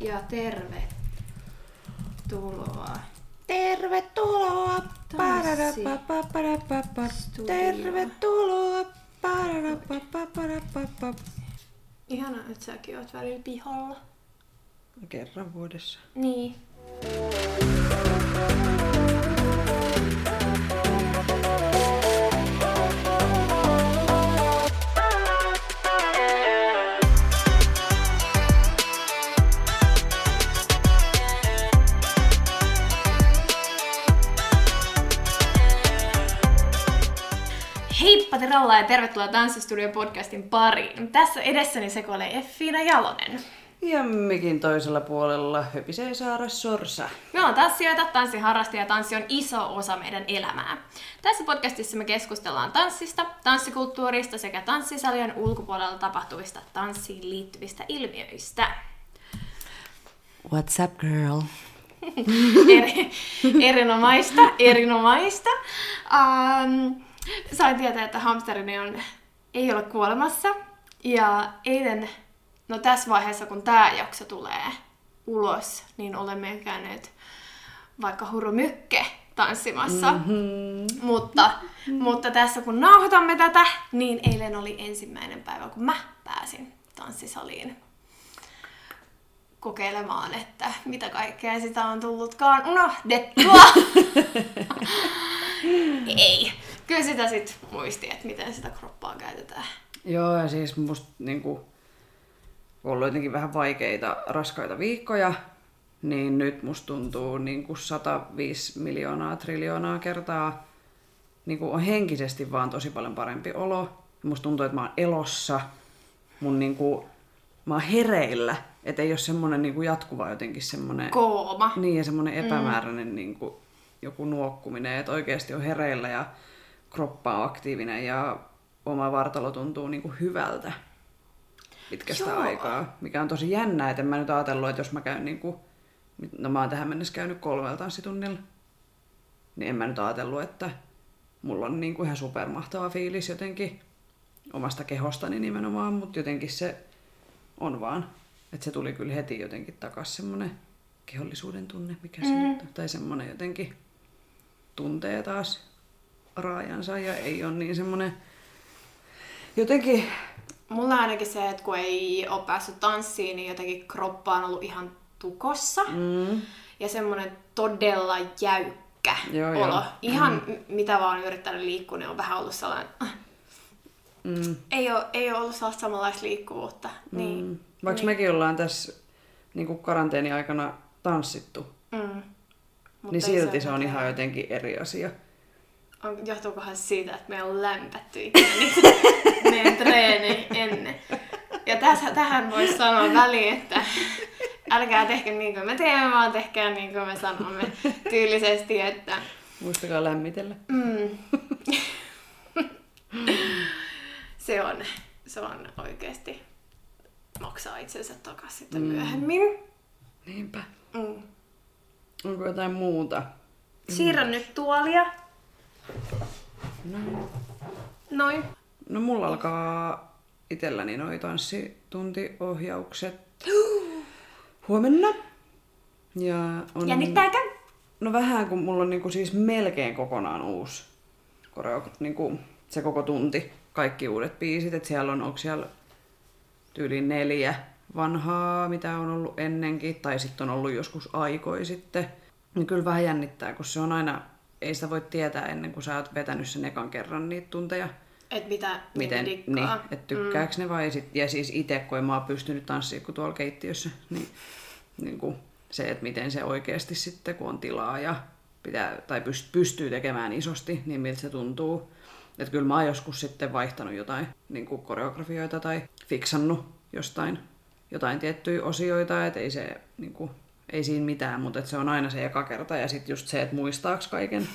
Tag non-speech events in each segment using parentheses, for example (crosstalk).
Ja tervetuloa. Tervetuloa! Tervetuloa! Ihana, että säkin oot välillä pihalla. Kerran vuodessa. Niin. Teralla ja tervetuloa Tanssistudio podcastin pariin. Tässä edessäni sekoilee Effiina Jalonen. Ja mikin toisella puolella höpisee Saara Sorsa. Me ollaan tanssijoita, tanssiharrastajia ja tanssi on iso osa meidän elämää. Tässä podcastissa me keskustellaan tanssista, tanssikulttuurista sekä tanssisalien ulkopuolella tapahtuvista tanssiin liittyvistä ilmiöistä. What's up, girl? (laughs) Eri, erinomaista, erinomaista. Um, sain tietää, että hamsterini on, ei ole kuolemassa. Ja eilen, no tässä vaiheessa kun tämä jakso tulee ulos, niin olemme käyneet vaikka hurumykke tanssimassa. Mm-hmm. Mutta, mutta tässä kun nauhoitamme tätä, niin eilen oli ensimmäinen päivä, kun mä pääsin tanssisaliin kokeilemaan, että mitä kaikkea sitä on tullutkaan unohdettua. (laughs) Ei. Kyllä sitä sitten muisti, että miten sitä kroppaa käytetään. Joo, ja siis musta niinku, ollut jotenkin vähän vaikeita, raskaita viikkoja, niin nyt musta tuntuu niinku 105 miljoonaa triljoonaa kertaa niinku on henkisesti vaan tosi paljon parempi olo. Musta tuntuu, että mä oon elossa. Mun niinku, mä oon hereillä. Että ei ole semmonen niinku jatkuva jotenkin semmonen... Kooma. Niin, ja semmoinen epämääräinen mm. niin kuin, joku nuokkuminen, että oikeasti on hereillä ja kroppa on aktiivinen ja oma vartalo tuntuu niin kuin hyvältä pitkästä Joo. aikaa. Mikä on tosi jännää, että en mä nyt ajatellut, että jos mä käyn niin kuin, no mä oon tähän mennessä käynyt kolmella tanssitunnilla, niin en mä nyt ajatellut, että mulla on niin kuin ihan supermahtava fiilis jotenkin omasta kehostani nimenomaan, mutta jotenkin se on vaan. Että se tuli kyllä heti jotenkin takas semmonen kehollisuuden tunne, mikä se nyt on. Tai semmonen jotenkin tuntee taas raajansa ja ei ole niin semmonen jotenkin Mulla on ainakin se, että kun ei ole päässyt tanssiin, niin jotenkin kroppa on ollut ihan tukossa. mm, Ja semmoinen todella jäykkä Joo, olo. joo. Ihan mm. mitä vaan on yrittänyt liikkua, niin on vähän ollut sellainen... äh, mm, Ei ole, ei ole ollut sellaista samanlaista liikkuvuutta. Niin, mm. Vaikka mekin ollaan tässä niin kuin karanteeni aikana tanssittu, mm. Mut niin silti se on mitään. ihan jotenkin eri asia. On, johtuukohan siitä, että me on lämpätty niitä (laughs) meidän treenejä ennen. Ja tässä, tähän voisi sanoa väliin, että älkää tehkö niin kuin me teemme, vaan tehkää niin kuin me sanomme tyylisesti, että Muistakaa lämmitellä. mm, (laughs) se, on, se on oikeasti maksaa itsensä takaisin sitten Mm. myöhemmin. Niinpä. Mm. Onko jotain muuta? Siirrän nyt tuolia. No, Noin. no mulla alkaa itselläni noi tanssituntiohjaukset (gasps) huomenna. Ja on... Jännittääkö? No vähän, kun mulla on niinku siis melkein kokonaan uusi koreo, niinku se koko tunti, kaikki uudet biisit, että siellä on, onko siellä tyyli neljä vanhaa, mitä on ollut ennenkin, tai sitten on ollut joskus aikoi sitten. Niin kyllä vähän jännittää, kun se on aina, ei sitä voi tietää ennen kuin sä oot vetänyt sen ekan kerran niitä tunteja. Et mitä Miten, niin, niin, että tykkääkö ne vai sit, ja siis itse, kun en mä oon pystynyt tanssimaan kuin tuolla keittiössä, niin, niin kuin se, että miten se oikeasti sitten, kun on tilaa ja pitää, tai pyst- pystyy tekemään isosti, niin miltä se tuntuu. Että kyllä mä oon joskus sitten vaihtanut jotain niin kuin koreografioita tai fiksannut jostain jotain tiettyjä osioita, että ei se niin kuin, ei siinä mitään, mutta se on aina se eka kerta ja sitten just se, että muistaaks kaiken.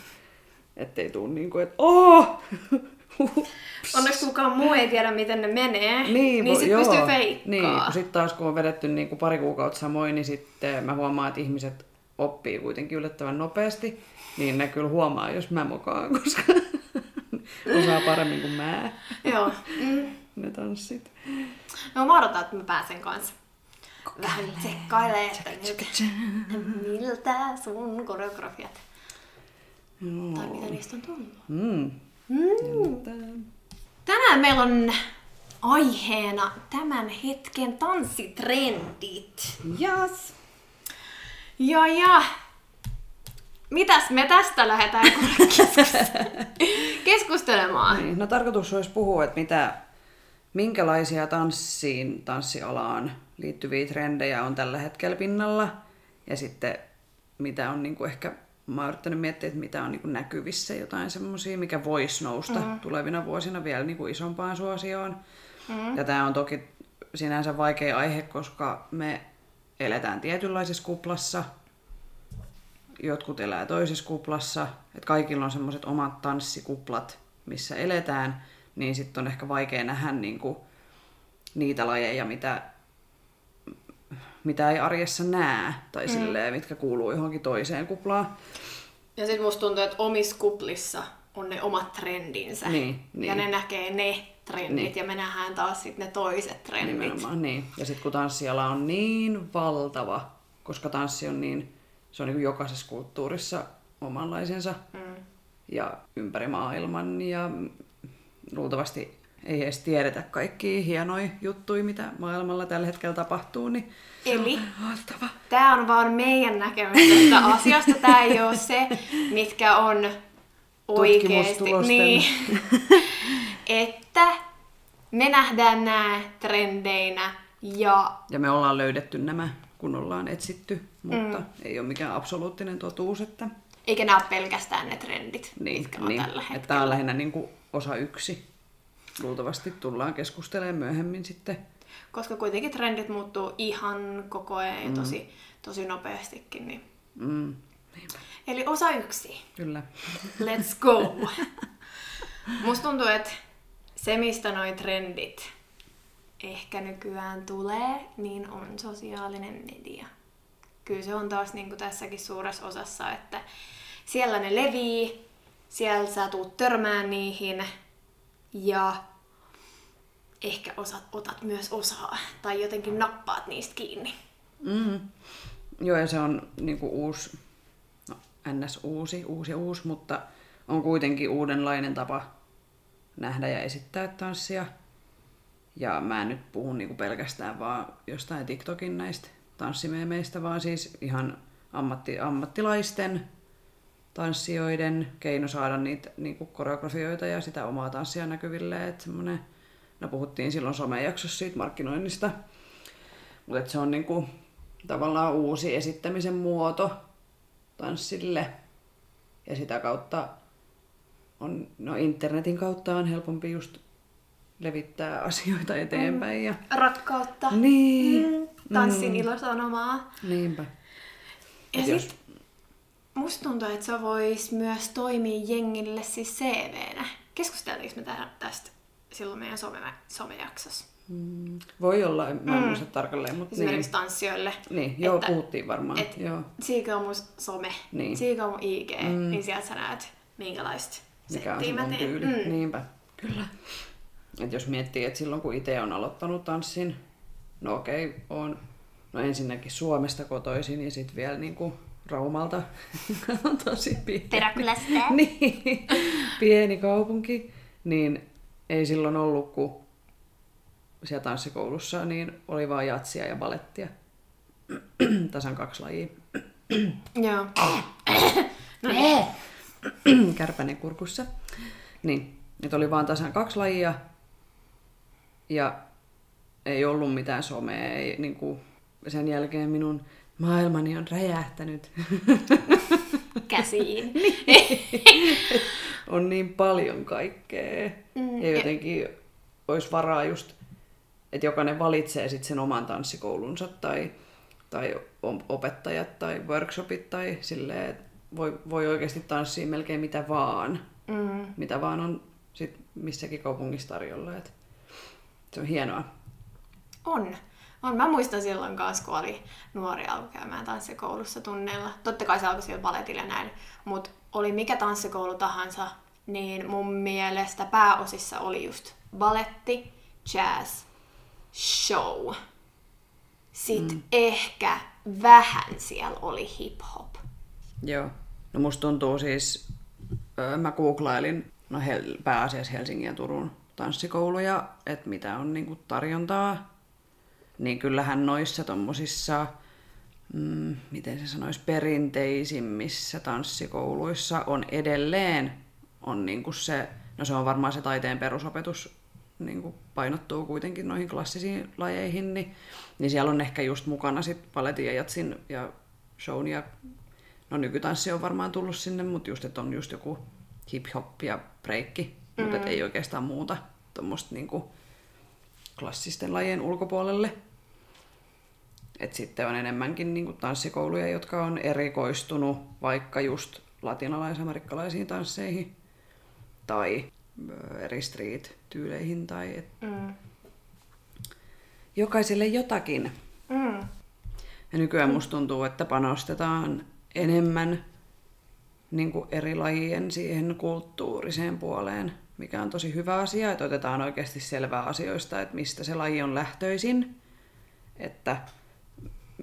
Ettei tuu niin kuin, että oh! (laughs) Onneksi kukaan muu ei tiedä, miten ne menee. Niin, niin vo- sit joo. pystyy feikkaa. Niin, kun sitten taas kun on vedetty niin kuin pari kuukautta samoin, niin sitten mä huomaan, että ihmiset oppii kuitenkin yllättävän nopeasti. Niin ne kyllä huomaa, jos mä mokaan, (laughs) koska osaa paremmin kuin mä Joo. Mm. ne tanssit. No mä odotan, että mä pääsen kanssa. Vähän tsekkailee, että miltä, sun koreografiat. Tai mitä niistä on tullut. Mm. Mm. Tänään meillä on aiheena tämän hetken tanssitrendit. Yes. Ja ja, mitäs me tästä lähdetään keskus- (laughs) keskustelemaan? Niin, no tarkoitus olisi puhua, että mitä, minkälaisia tanssiin, tanssialaan liittyviä trendejä on tällä hetkellä pinnalla. Ja sitten mitä on niin kuin ehkä, mä oon yrittänyt miettiä, että mitä on niin kuin näkyvissä jotain semmoisia, mikä voisi nousta mm. tulevina vuosina vielä niin kuin isompaan suosioon. Mm. Ja tämä on toki sinänsä vaikea aihe, koska me eletään tietynlaisessa kuplassa, jotkut elää toisessa kuplassa, että kaikilla on semmoiset omat tanssikuplat, missä eletään, niin sitten on ehkä vaikea nähdä niinku niitä lajeja, mitä, mitä ei arjessa näe, tai mm. silleen, mitkä kuuluu johonkin toiseen kuplaan. Ja sitten musta tuntuu, että omissa kuplissa on ne omat trendinsä. Niin, niin. Ja ne näkee ne trendit Niin. ja me nähdään taas sitten ne toiset trendit. Nimenomaan, niin. Ja sitten kun tanssiala on niin valtava, koska tanssi on niin, se on niin jokaisessa kulttuurissa omanlaisensa Mm. ja ympäri maailman ja luultavasti ei edes tiedetä kaikkia hienoja juttuja, mitä maailmalla tällä hetkellä tapahtuu, niin Eli tämä on vaan meidän näkemys tästä (laughs) asiasta. Tämä ei ole se, mitkä on oikeasti. Niin, (laughs) että me nähdään nämä trendeinä ja Ja me ollaan löydetty nämä, kun ollaan etsitty, mutta mm. ei ole mikään absoluuttinen totuus, että eikä nämä ole pelkästään ne trendit, niin, mitkä on niin, tällä että hetkellä. tämä on lähinnä niin kuin osa yksi. Luultavasti tullaan keskustelemaan myöhemmin sitten. Koska kuitenkin trendit muuttuu ihan koko ajan ja tosi, tosi nopeastikin. Niin. Mm. Niinpä. Eli osa yksi. Kyllä. Let's go! (laughs) Musta tuntuu, että se, mistä noi trendit ehkä nykyään tulee, niin on sosiaalinen media. Kyllä se on taas niin kuin tässäkin suuressa osassa, että siellä ne levii, siellä sä tuut törmään niihin ja ehkä osat, otat myös osaa tai jotenkin nappaat niistä kiinni. Mm. Joo, ja se on niinku uusi, no ns. uusi, uusi uusi, mutta on kuitenkin uudenlainen tapa nähdä ja esittää tanssia. Ja mä en nyt puhu niinku pelkästään vaan jostain TikTokin näistä tanssimeemeistä, vaan siis ihan ammatti, ammattilaisten tanssijoiden keino saada niitä niinku koreografioita ja sitä omaa tanssia näkyville. Et semmonen, no puhuttiin silloin somejaksossa siitä markkinoinnista, mutta se on niinku tavallaan uusi esittämisen muoto tanssille. Ja sitä kautta on, no internetin kautta on helpompi just levittää asioita eteenpäin. Ja... Rakkautta. Niin. Mm, tanssin ilosanomaa. Niinpä. Ja Et jos- musta tuntuu, että se voisi myös toimia jengille siis CVnä. Keskusteltiinko me tä- tästä silloin meidän some, somejaksossa? Mm, voi olla, en- mä en muista tarkalleen, mutta niin. Esimerkiksi tanssijoille. Niin, joo, että- puhuttiin varmaan. Et, joo. Siinä on mun some, Niin. siinä on mun IG, mm. niin sieltä sä näet, minkälaista Mikä on se mä mun teen. tyyli. Mm. Niinpä. Kyllä. Et jos miettii, että silloin kun itse on aloittanut tanssin, no okei, on no ensinnäkin Suomesta kotoisin ja sitten vielä niinku Raumalta. (laughs) Tosi pieni. Niin, pieni kaupunki. Niin ei silloin ollut, kun siellä tanssikoulussa niin oli vaan jatsia ja balettia. (clears throat) Tasan kaksi lajia. (clears throat) Joo. no niin. (clears throat) kärpänen kurkussa. Niin, että oli vaan tasan kaksi lajia ja ei ollut mitään somea. Ei, niin kuin, sen jälkeen minun maailmani on räjähtänyt. (laughs) Käsiin. (laughs) on niin paljon kaikkea. Mm, Ja jotenkin olisi varaa just, että jokainen valitsee sit sen oman tanssikoulunsa tai, tai op- opettajat tai workshopit tai silleen, että voi, voi oikeasti tanssia melkein mitä vaan. Mm. Mitä vaan on sit missäkin kaupungissa tarjolla. Et se on hienoa. On. On. Mä muistan silloin kanssa, kun oli nuori alkoi käymään tanssikoulussa tunneilla. Totta kai se alkoi siellä baletilla ja näin, mutta oli mikä tanssikoulu tahansa, niin mun mielestä pääosissa oli just baletti, jazz, show. sit mm. ehkä vähän siellä oli hip-hop. Joo. No musta tuntuu siis, öö, mä googlailin no hel, pääasiassa Helsingin ja Turun tanssikouluja, että mitä on niinku tarjontaa. Niin kyllähän noissa tommosissa, mm, miten se sanoisi, perinteisimmissä tanssikouluissa on edelleen on niinku se, no se on varmaan se taiteen perusopetus niin kuin painottuu kuitenkin noihin klassisiin lajeihin, niin, niin siellä on ehkä just mukana sit paletin ja jatsin ja shown ja no nykytanssi on varmaan tullut sinne, mutta just, että on just joku hip-hop ja breikki, mm. mutta ei oikeastaan muuta tuommoista niin klassisten lajien ulkopuolelle. Et sitten on enemmänkin niin kuin tanssikouluja, jotka on erikoistunut vaikka just latinalais-amerikkalaisiin tansseihin tai eri street-tyyleihin tai et... mm. jokaiselle jotakin. Mm. Ja nykyään musta tuntuu, että panostetaan enemmän niin kuin eri lajien siihen kulttuuriseen puoleen, mikä on tosi hyvä asia, että otetaan oikeasti selvää asioista, että mistä se laji on lähtöisin että,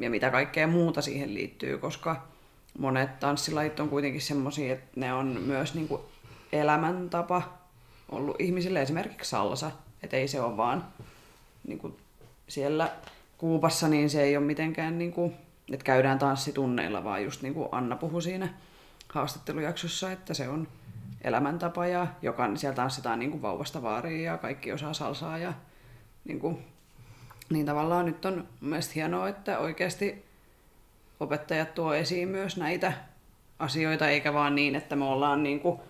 ja mitä kaikkea muuta siihen liittyy, koska monet tanssilajit on kuitenkin semmoisia, että ne on myös niin kuin elämäntapa ollut ihmisille esimerkiksi salsa, että ei se ole vaan niin kuin siellä Kuupassa, niin se ei ole mitenkään, niin kuin, että käydään tanssitunneilla, vaan just niin kuin Anna puhui siinä haastattelujaksossa, että se on elämäntapa ja joka, siellä tanssitaan niin kuin vauvasta vaariin ja kaikki osaa salsaa ja niin, kuin, niin tavallaan nyt on mielestäni hienoa, että oikeasti opettajat tuo esiin myös näitä asioita, eikä vaan niin, että me ollaan niin kuin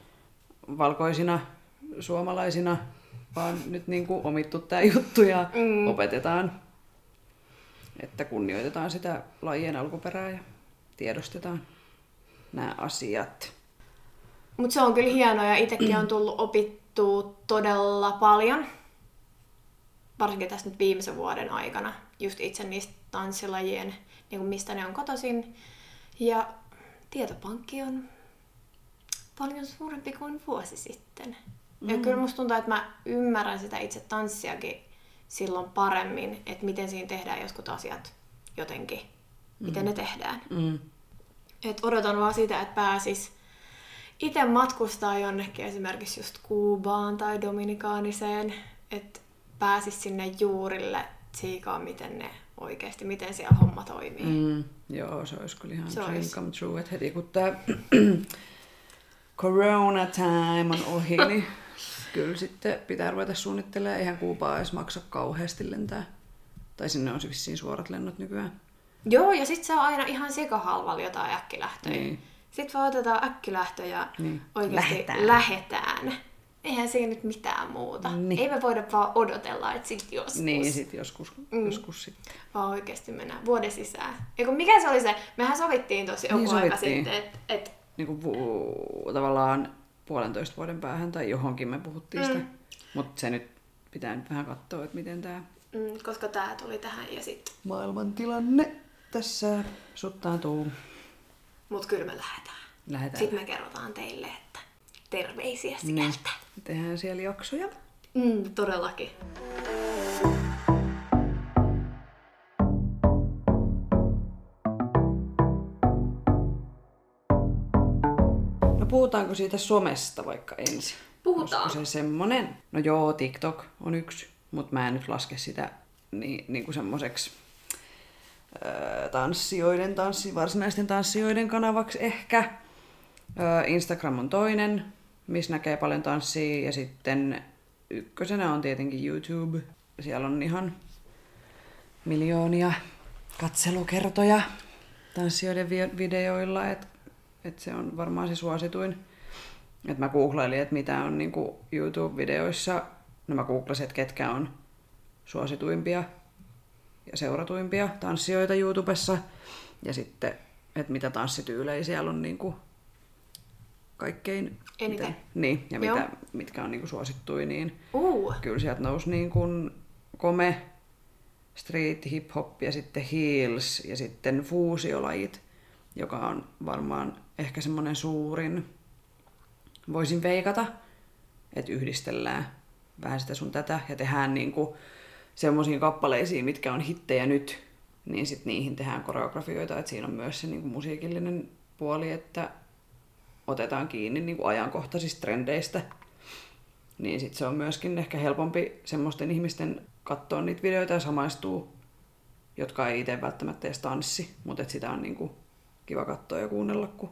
valkoisina suomalaisina vaan nyt niin kuin omittu tämä juttu ja mm. opetetaan, että kunnioitetaan sitä lajien alkuperää ja tiedostetaan nämä asiat. Mutta se on kyllä hienoa ja itsekin on tullut opittua todella paljon, varsinkin tässä nyt viimeisen vuoden aikana, just itse niistä tanssilajien, niin kuin mistä ne on kotoisin. Ja tietopankki on paljon suurempi kuin vuosi sitten. Mm. Ja kyllä musta tuntuu, että mä ymmärrän sitä itse tanssiakin silloin paremmin, että miten siinä tehdään jotkut asiat jotenkin, mm. miten ne tehdään. Mm. Et odotan vaan sitä, että pääsis itse matkustaa jonnekin esimerkiksi just Kuubaan tai Dominikaaniseen, että pääsis sinne juurille tsiikaa, miten ne oikeasti, miten siellä homma toimii. Mm, joo, se olisi kyllä ihan se dream olisi. come true, että heti kun tämä (clears throat) corona time on ohi, (laughs) niin kyllä sitten pitää ruveta suunnittelemaan. Eihän Kuupaa edes maksa kauheasti lentää. Tai sinne on vissiin suorat lennot nykyään. Joo, ja sitten se on aina ihan sikahalvalla jotain äkkilähtöjä. Niin. Sitten vaan otetaan äkkilähtö ja niin. oikeasti lähetään. lähetään. Eihän siinä nyt mitään muuta. Niin. Ei me voida vaan odotella, että sit joskus. Niin, sit joskus, mm. joskus sitten. Vaan oikeasti mennään vuoden sisään. Eiku, mikä se oli se? Mehän sovittiin tosi joku niin, aika sitten, että et... niin kuin, tavallaan puolentoista vuoden päähän tai johonkin me puhuttiin mm. sitä. Mutta se nyt pitää nyt vähän katsoa, että miten tämä... Mm, koska tämä tuli tähän ja sitten... Maailman tilanne tässä suttaantuu. Mut kyllä me lähdetään. lähdetään. Sitten me kerrotaan teille, että terveisiä niin. sieltä. Niin. Tehdään siellä jaksoja. Mm, todellakin. puhutaanko siitä somesta vaikka ensin? Puhutaan. Olisiko se semmonen? No joo, TikTok on yksi, mutta mä en nyt laske sitä niin, niin kuin semmoiseksi tanssijoiden, tanssi, varsinaisten tanssijoiden kanavaksi ehkä. Öö, Instagram on toinen, missä näkee paljon tanssia. Ja sitten ykkösenä on tietenkin YouTube. Siellä on ihan miljoonia katselukertoja tanssijoiden videoilla. Et et se on varmaan se suosituin. Et mä googlailin, että mitä on niinku YouTube-videoissa. No mä googlasin, että ketkä on suosituimpia ja seuratuimpia tanssijoita YouTubessa. Ja sitten, että mitä tanssityylejä siellä on niinku kaikkein... Eniten. Mitä, niin, ja mitä, mitkä on niinku suosittuja, niin uh. kyllä sieltä nousi niin kuin kome, street, hip-hop ja sitten heels ja sitten fuusiolajit joka on varmaan ehkä semmoinen suurin, voisin veikata, että yhdistellään vähän sitä sun tätä ja tehdään niinku semmoisiin kappaleisiin, mitkä on hittejä nyt, niin sitten niihin tehdään koreografioita, että siinä on myös se niin musiikillinen puoli, että otetaan kiinni niin ajankohtaisista trendeistä. Niin sitten se on myöskin ehkä helpompi semmoisten ihmisten katsoa niitä videoita ja samaistuu, jotka ei itse välttämättä edes tanssi, mutta että sitä on niin kuin kiva katsoa ja kuunnella, kun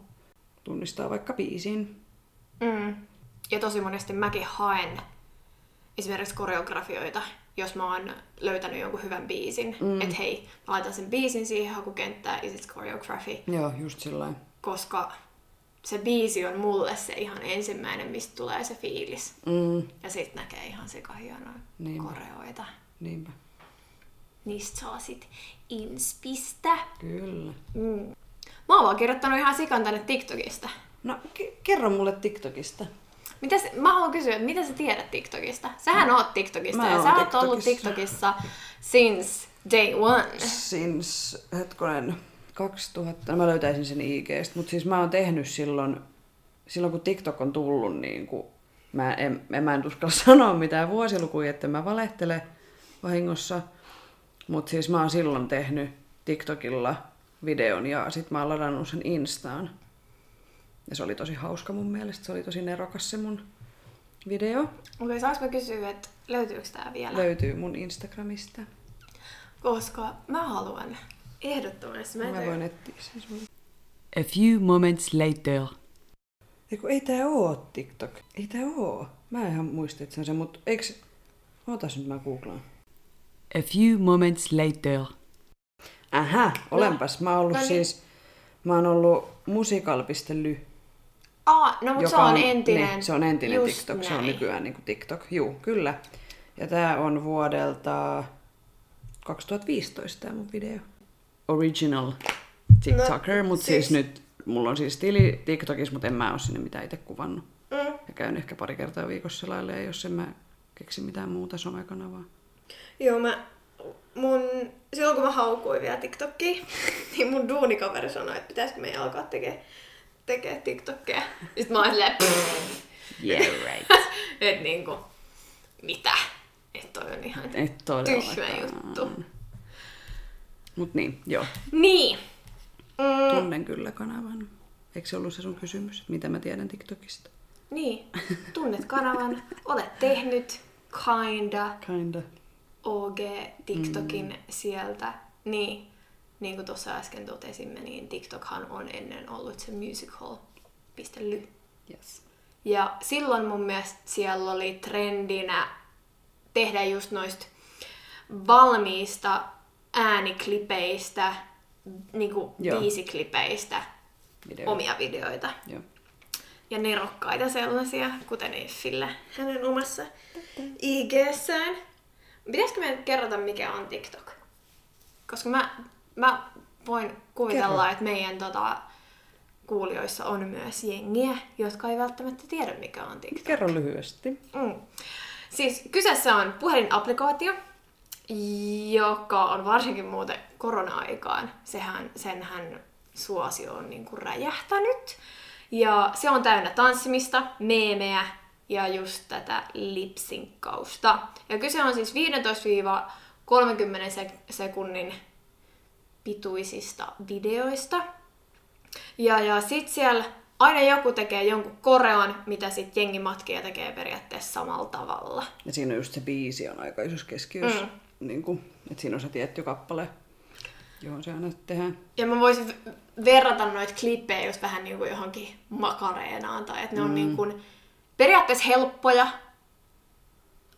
tunnistaa vaikka biisin. Mm. Ja tosi monesti mäkin haen esimerkiksi koreografioita, jos mä oon löytänyt jonkun hyvän biisin. Mm. Että hei, mä laitan sen biisin siihen hakukenttään ja sitten choreography. Joo, just sillä Koska se biisi on mulle se ihan ensimmäinen, mistä tulee se fiilis. Mm. Ja sitten näkee ihan sikahienoja Niinpä. koreoita. Niinpä. Niistä saa sit inspistä. Kyllä. Mm. Mä oon vaan kirjoittanut ihan sikan tänne TikTokista. No, ke- kerro mulle TikTokista. Mitäs, mä haluan kysyä, että mitä sä tiedät TikTokista? Sähän oot TikTokista Mä ja sä oot ollut TikTokissa. TikTokissa since day one. Since, hetkonen, 2000, no mä löytäisin sen IGstä, mutta siis mä oon tehnyt silloin, silloin kun TikTok on tullut, niin kuin, mä en, en, mä en uskalla (laughs) sanoa mitään vuosilukuja, että mä valehtele vahingossa, mutta siis mä oon silloin tehnyt TikTokilla videon ja sit mä oon ladannut sen Instaan. Ja se oli tosi hauska mun mielestä, se oli tosi nerokas se mun video. Okei, okay, saanko mä kysyä, että löytyykö tää vielä? Löytyy mun Instagramista. Koska mä haluan ehdottomasti. Mä, Mä en voin etsiä sen sulle. A few moments later. Eiku, ei tää oo TikTok. Ei tää oo. Mä en ihan muista, että se on se, mutta eiks... Ootas nyt mä googlaan. A few moments later. Ähä, olenpas. Mä oon ollut no niin. siis... Mä oon ollut musical.ly. Aa, no mutta se on entinen. Niin, se on entinen Just TikTok. Se on näin. nykyään niin TikTok. Juu, kyllä. Ja tää on vuodelta 2015 tää mun video. Original TikToker, no, mutta siis... siis- nyt mulla on siis tili TikTokissa, mutta en mä oo sinne mitään itse kuvannut. Mm. Ja käyn ehkä pari kertaa viikossa selailemaan, jos en mä keksi mitään muuta somekanavaa. Joo, mä, mun, silloin kun mä haukuin vielä TikTokia, (laughs) niin mun duunikaveri sanoi, että pitäisikö meidän alkaa tekee, tekee TikTokia. (laughs) Sitten mä oon silleen, Yeah, (laughs) right. että niinku, mitä? Että toi on ihan Et tyhmä juttu. Mut niin, joo. Niin. Mm, Tunnen kyllä kanavan. Eikö se ollut se sun kysymys, että mitä mä tiedän TikTokista? niin, (laughs) tunnet kanavan, olet tehnyt kinda Kinda. OG TikTokin mm. sieltä. Niin, niin kuin tuossa äsken totesimme, niin TikTokhan on ennen ollut se musical.ly. Yes. Ja silloin mun mielestä siellä oli trendinä tehdä just noista valmiista ääniklipeistä, niinku Joo. biisiklipeistä Video. omia videoita. Joo. Ja nerokkaita sellaisia, kuten Effillä hänen omassa IG-sään. Pitäisikö meidän kerrota, mikä on TikTok? Koska mä, mä voin kuvitella, Kerro. että meidän tota, kuulijoissa on myös jengiä, jotka ei välttämättä tiedä, mikä on TikTok. Kerro lyhyesti. Mm. Siis kyseessä on puhelinapplikaatio, joka on varsinkin muuten korona-aikaan. Sehän, senhän suosio on niinku räjähtänyt. Ja se on täynnä tanssimista, meemejä ja just tätä lipsinkkausta. Ja kyse on siis 15-30 sek- sekunnin pituisista videoista. Ja, ja sit siellä aina joku tekee jonkun koreon, mitä sit jengi matkii ja tekee periaatteessa samalla tavalla. Ja siinä on just se biisi on aika isossa keskiössä. Mm. Niin kuin, että siinä on se tietty kappale, johon se aina tehdään. Ja mä voisin verrata noita klippejä just vähän niin kuin johonkin makareenaan, tai että ne on niin kuin periaatteessa helppoja,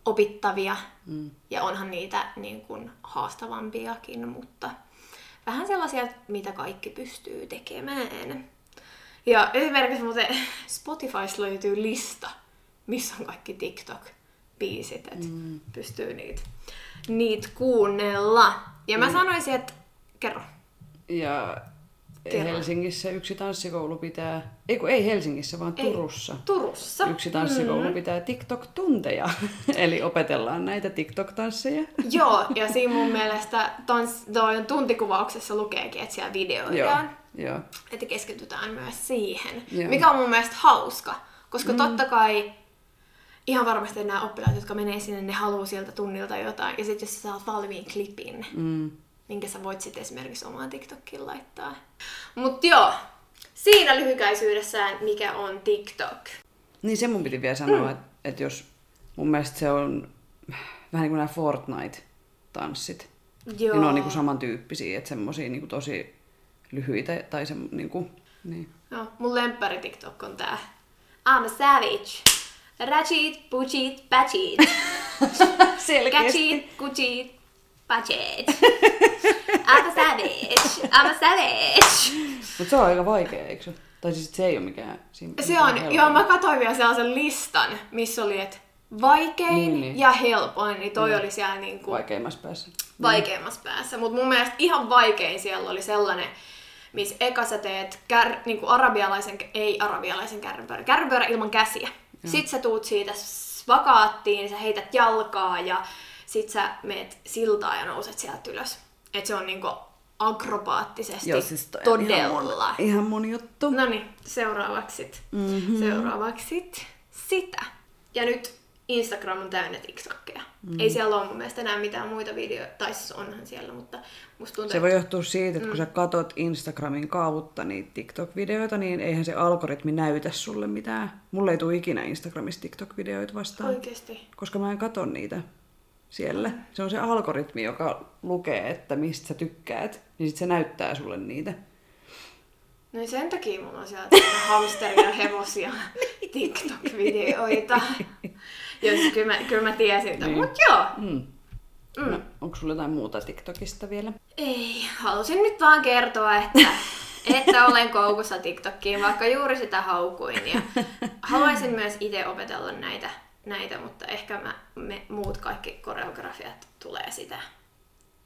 opittavia, Mm. ja onhan niitä niin kuin haastavampiakin, mutta vähän sellaisia, mitä kaikki pystyy tekemään. Ja esimerkiksi muuten (laughs) Spotifysta löytyy lista, missä on kaikki TikTok-biisit, että mm. pystyy niitä, niitä kuunnella. Ja mä sanoisin, että kerro. Ja Kerro. Helsingissä yksi tanssikoulu pitää, ei kun ei Helsingissä, vaan Ei, Turussa. Turussa. Yksi tanssikoulu mm. pitää TikTok-tunteja, (laughs) eli opetellaan näitä TikTok-tansseja. (laughs) Joo, ja siinä mun mielestä tans, tuntikuvauksessa lukeekin, että siellä Joo, videoidaan. joo. Että keskitytään myös siihen. Joo. Mikä on mun mielestä hauska, koska mm. totta kai ihan varmasti nämä oppilaat, jotka menee sinne, ne haluaa sieltä tunnilta jotain. Ja sitten jos sä saat valmiin klipin, Mm. Minkä sä voit sitten esimerkiksi omaan TikTokiin laittaa. Mut joo, siinä lyhykäisyydessään mikä on TikTok. Niin se mun piti vielä sanoa, mm. että, että jos mun mielestä se on vähän niin kuin nämä Fortnite-tanssit. Joo. Niin ne on niin kuin samantyyppisiä, että semmosia niin kuin tosi lyhyitä tai se niin kuin, niin. No, mun lemppari TikTok on tää. I'm a savage. Ratchet, puchit, patchit. (laughs) Catchit, kuchit, patchet. I'm a savage. I'm a savage. Mutta se on aika vaikea, eikö se? Tai siis se ei ole mikään... Siinä Se on, joo, mä katsoin vielä sellaisen listan, missä oli, että vaikein Niin, niin. ja helpoin, niin toi oli siellä niinku Vaikeimmassa päässä. vaikeimmassa päässä. Mutta mun mielestä ihan vaikein siellä oli sellainen, missä eka sä teet kär, niinku arabialaisen, ei arabialaisen kärrypyörän, kärrypyörä ilman käsiä. Sitten sä tuut siitä vakaattiin, sä heität jalkaa ja sit sä meet siltaa ja nouset sieltä ylös. Et se on niinku akrobaattisesti Joo, siis toi on ihan todella. mun, ihan mun juttu. No niin, seuraavaksi sit. Mhm. Mm-hmm. Seuraavaksi sit sitä. Ja nyt Instagram on täynnä TikTokkeja. Mm. Ei siellä ole mun mielestä enää mitään muita videoita, tai siis onhan siellä, mutta musta tuntuu, Se voi johtua siitä, että kun sä katot Instagramin kautta niitä TikTok-videoita, niin eihän se algoritmi näytä sulle mitään. Mulle ei tule ikinä Instagramissa TikTok-videoita vastaan, oikeesti. koska mä en kato niitä siellä. Se on se algoritmi, joka lukee, että mistä sä tykkäät, niin sit se näyttää sulle niitä. No sen takia mulla on sieltä hamsteria hevosia (laughs) TikTok-videoita. (laughs) Joo, siis kyllä mä, kyllä mä tiesin tämän. Niin. Mut joo. Mm. Mm. No, onko sulla jotain muuta TikTokista vielä? Ei, halusin nyt vaan kertoa, että, (laughs) että olen koukussa TikTokiin, vaikka juuri sitä haukuin. Ja haluaisin myös itse opetella näitä, näitä mutta ehkä mä, me muut kaikki koreografiat tulee sitä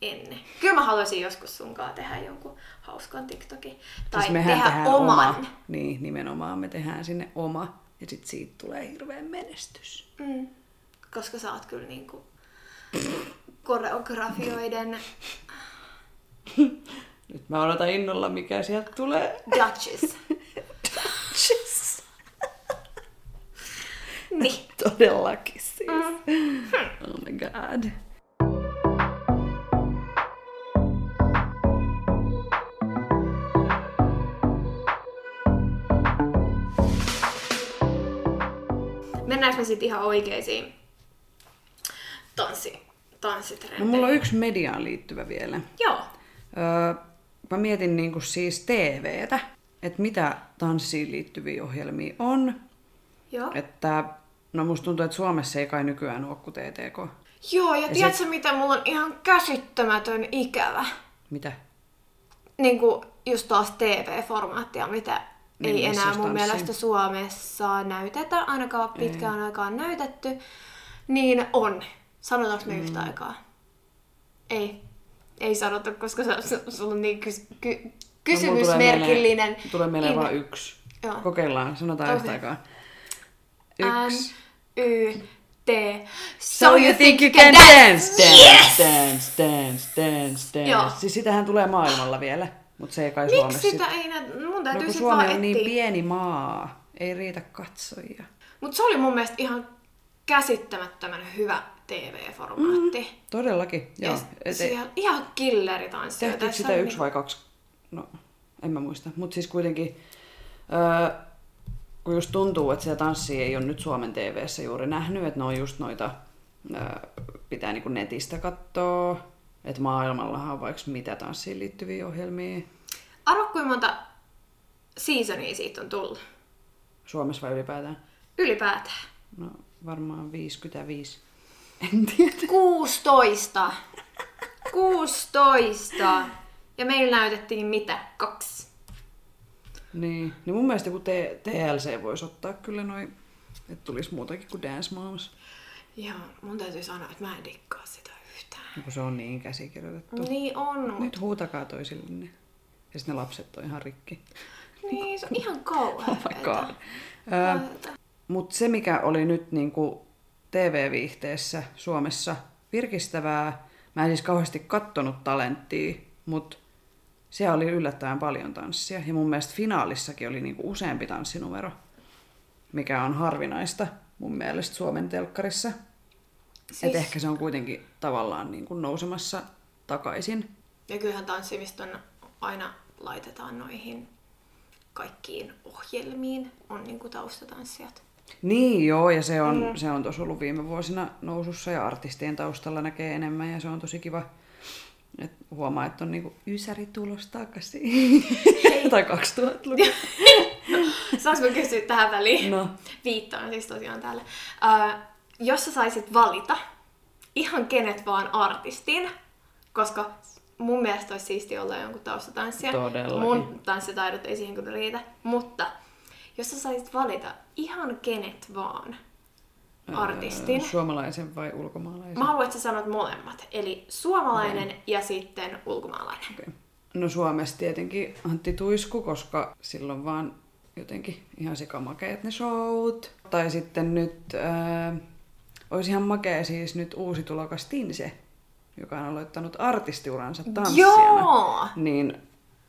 ennen. Kyllä mä haluaisin joskus sunkaan tehdä jonkun hauskan TikTokin. Tai siis mehän tehdä oman. Oma. Niin, nimenomaan me tehdään sinne oma. Ja sit siitä tulee hirveän menestys. Mm. Koska sä oot kyllä niinku koreografioiden Nyt mä odotan innolla, mikä sieltä tulee. duchess. (laughs) Yes. Niin. Todellakin siis. Oh my god. Mennäänkö me sitten ihan oikeisiin tanssi, tanssitrendeihin? No mulla on yksi mediaan liittyvä vielä. Joo. Öö, mä mietin niinku siis TVtä, että mitä tanssiin liittyviä ohjelmia on. Joo. Että, no musta tuntuu, että Suomessa ei kai nykyään ole kuin TTK. Joo, ja tiedätkö mitä mulla on ihan käsittämätön ikävä? Mitä? Niin kuin just taas TV-formaattia, mitä Niin, ei enää mun mielestä Suomessa näytetä, ainakaan pitkään aikaan näytetty, niin on. Sanotaanko me mm. yhtä aikaa? Ei. Ei sanota, koska se, se, sulla on niin kys, ky, No, kysymysmerkillinen. Tulee mieleen, tulee mieleen Niin. vain yksi. Joo. Kokeillaan, sanotaan Okei. yhtä aikaa. N, Yksi. Y, T. So you think you can dance, dance, Yes! dance, dance, dance, Joo. dance. Siis sitähän tulee maailmalla vielä, mutta se ei kai Miksi Suomessa sitä sit- ei nä... Mun No täytyy sit Suomi vaan on niin pieni maa, ei riitä katsojia. Mutta se oli mun mielestä ihan käsittämättömän hyvä TV-formaatti. Mm. Todellakin, joo. Et, ihan killeri tanssia. tehtiinkö sitä yksi vai kaksi? No, en mä muista. Mutta siis kuitenkin, öö, kun just tuntuu, että sitä tanssia ei ole nyt Suomen TVssä juuri nähnyt, että ne on just noita, pitää niinku netistä katsoa, että maailmallahan on vaikka mitä tanssiin liittyviä ohjelmia. Arvo, kuinka monta seasonia siitä on tullut? Suomessa vai ylipäätään? Ylipäätään. No varmaan 55. En tiedä. 16. 16. Ja meillä näytettiin mitä? Kaksi. Niin, niin mun mielestä joku T- TLC voisi ottaa kyllä noin, että tulisi muutakin kuin Dance Moms. Joo, mun täytyy sanoa, että mä en dikkaa sitä yhtään. No, kun se on niin käsikirjoitettu. Niin on, Nyt huutakaa toisillenne. Ja sitten ne lapset on ihan rikki. niin, se on ihan kauheeta. (laughs) Oh my god. Ö, Mutta se, mikä oli nyt niinku TV-viihteessä Suomessa virkistävää, mä en siis kauheasti kattonut talenttia, mutta siellä oli yllättävän paljon tanssia. Ja mun mielestä finaalissakin oli niinku useampi tanssinumero, mikä on harvinaista mun mielestä Suomen telkkarissa. Siis... Et ehkä se on kuitenkin tavallaan niinku nousemassa takaisin. Ja kyllähän tanssimiston aina laitetaan noihin kaikkiin ohjelmiin, on niinku taustatanssijat. Niin joo, ja se on, mm. se on tuossa ollut viime vuosina nousussa ja artistien taustalla näkee enemmän ja se on tosi kiva. Et huomaa, että on niinku ysäri tulos takaisin. (laughs) tai 2000-luku. (laughs) Saanko mä kysyä tähän väliin? No. Viittaan siis tosiaan täällä. Uh, jos sä saisit valita ihan kenet vaan artistin, koska mun mielestä olisi siistiä olla jonkun taustatanssija. Todellakin. Mun tanssitaidot ei siihen kyllä riitä. Mutta jos sä saisit valita ihan kenet vaan artistin, Öö, Suomalaisen vai ulkomaalaisen? mä haluan, että sä sanot molemmat. Eli suomalainen ja sitten ulkomaalainen. Okay. No Suomessa tietenkin Antti Tuisku, koska silloin vaan jotenkin ihan sikamakeet ne showt. Tai sitten nyt, äh, olisi ihan makea siis nyt uusi tulokas Tinse, joka on aloittanut artistiuransa tanssijana. Joo! Niin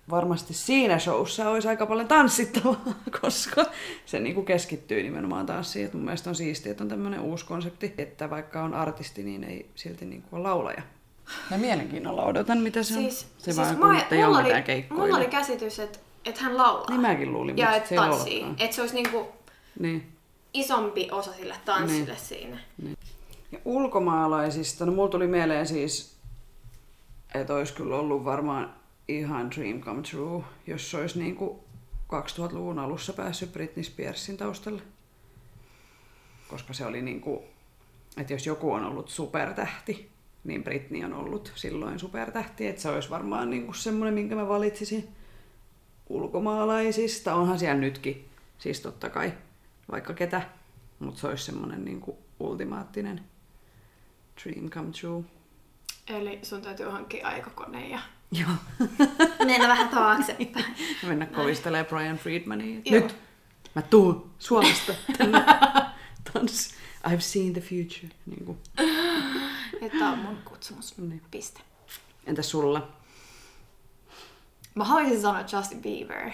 varmasti siinä showssa olisi aika paljon tanssittavaa, (laughs) koska se niinku keskittyy nimenomaan tanssiin. Et mun mielestä on siistiä, että on tämmöinen uusi konsepti, että vaikka on artisti, niin ei silti niinku ole laulaja. Mä mielenkiinnolla odotan, mitä se on. Siis, se siis vaan, mä, ei mulla, ole oli, mitään keikkoja. mulla oli käsitys, että, että hän laulaa. Niin mäkin luulin, ja mutta että se ei tanssii. Että se olisi niinku Niin. isompi osa sille tanssille Niin. siinä. Ja ulkomaalaisista, no mulla tuli mieleen siis, että olisi kyllä ollut varmaan ihan dream come true, jos se olisi niinku 2000-luvun alussa päässyt Britney Spearsin taustalle. Koska se oli niinku, että jos joku on ollut supertähti, niin Britney on ollut silloin supertähti, että se olisi varmaan niinku semmoinen, minkä mä valitsisin ulkomaalaisista. Onhan siellä nytkin, siis totta kai, vaikka ketä, mutta se olisi semmoinen niinku ultimaattinen dream come true. Eli sun täytyy hankkia aikakone ja Joo. (laughs) mennä vähän taaksepäin. Ja mennä kovistelemaan Brian Friedmania. Joo. Nyt mä tuun Suomesta tänne (laughs) tanssi. I've seen the future. Niin kuin. Että on mun kutsumus. Niin. Piste. Entäs sulla? Mä haluaisin sanoa Justin Bieber.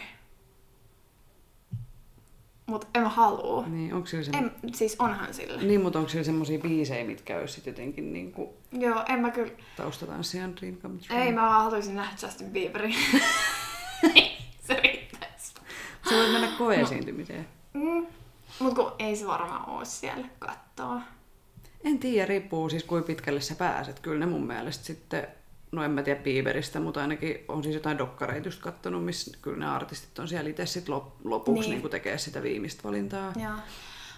Mut en mä haluu. Niin, onko siellä se... En, siis onhan sillä. Niin, mutta onko siellä semmosia biisejä, mitkä olisi sit jotenkin niin kuin Joo, en mä kyllä... taustatanssijan Dream Come True? Ei, mä vaan haluaisin nähdä Justin Bieberin. (laughs) se riittäisi. Sä voit mennä koeesiintymiseen. Mm. Mut kun ei se varmaan oo siellä kattoo. En tiedä, riippuu siis kuinka pitkälle sä pääset. Kyllä ne mun mielestä sitten, no en mä tiedä Bieberistä, mutta ainakin on siis jotain dokkareita just kattonut, missä kyllä ne artistit on siellä itse sit lop- lopuksi Niin. niin. tekee sitä viimeistä valintaa. Joo.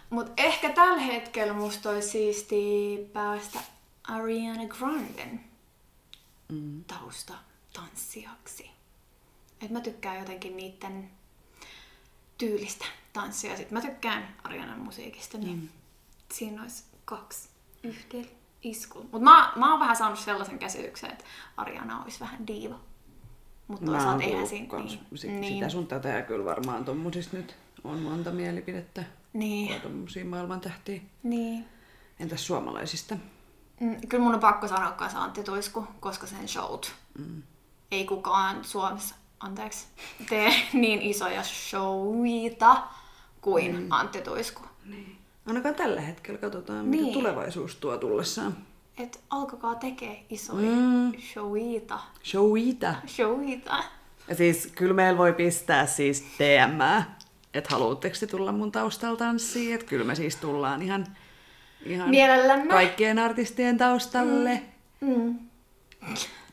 Mut ehkä tällä hetkellä musta olisi siistiä päästä Ariana Granden Mm. tausta tanssijaksi. Et mä tykkään jotenkin niiden tyylistä tanssia. Sitten mä tykkään Arianan musiikista, niin mm. siinä olisi kaksi yhdellä iskulla. Mutta mä, mä oon vähän saanut sellaisen käsityksen, että Ariana olisi vähän diiva. Mutta toisaalta eihän siinä... Niin, sit, niin, Sitä sun tätä ja kyllä varmaan tommosista nyt on monta mielipidettä. niin, On tommosia maailman tähtiä. niin. Entäs suomalaisista? Mm, Kyllä mun on pakko sanoa kanssa Antti Tuisku, koska sen showt Mm. ei kukaan Suomessa, anteeksi, tee (laughs) niin isoja showita kuin mm. Antti Tuisku. Niin. Ainakaan tällä hetkellä katsotaan, Niin. mitä tulevaisuus tuo tullessaan. Et alkakaa tekee isoja Mm. mm. showita. Showita. Showita. Ja siis kyllä meillä voi pistää siis DM, että haluatteko te tulla mun taustalla tanssiin, että kyllä me siis tullaan ihan, ihan Mielellämme. kaikkien artistien taustalle. Mm.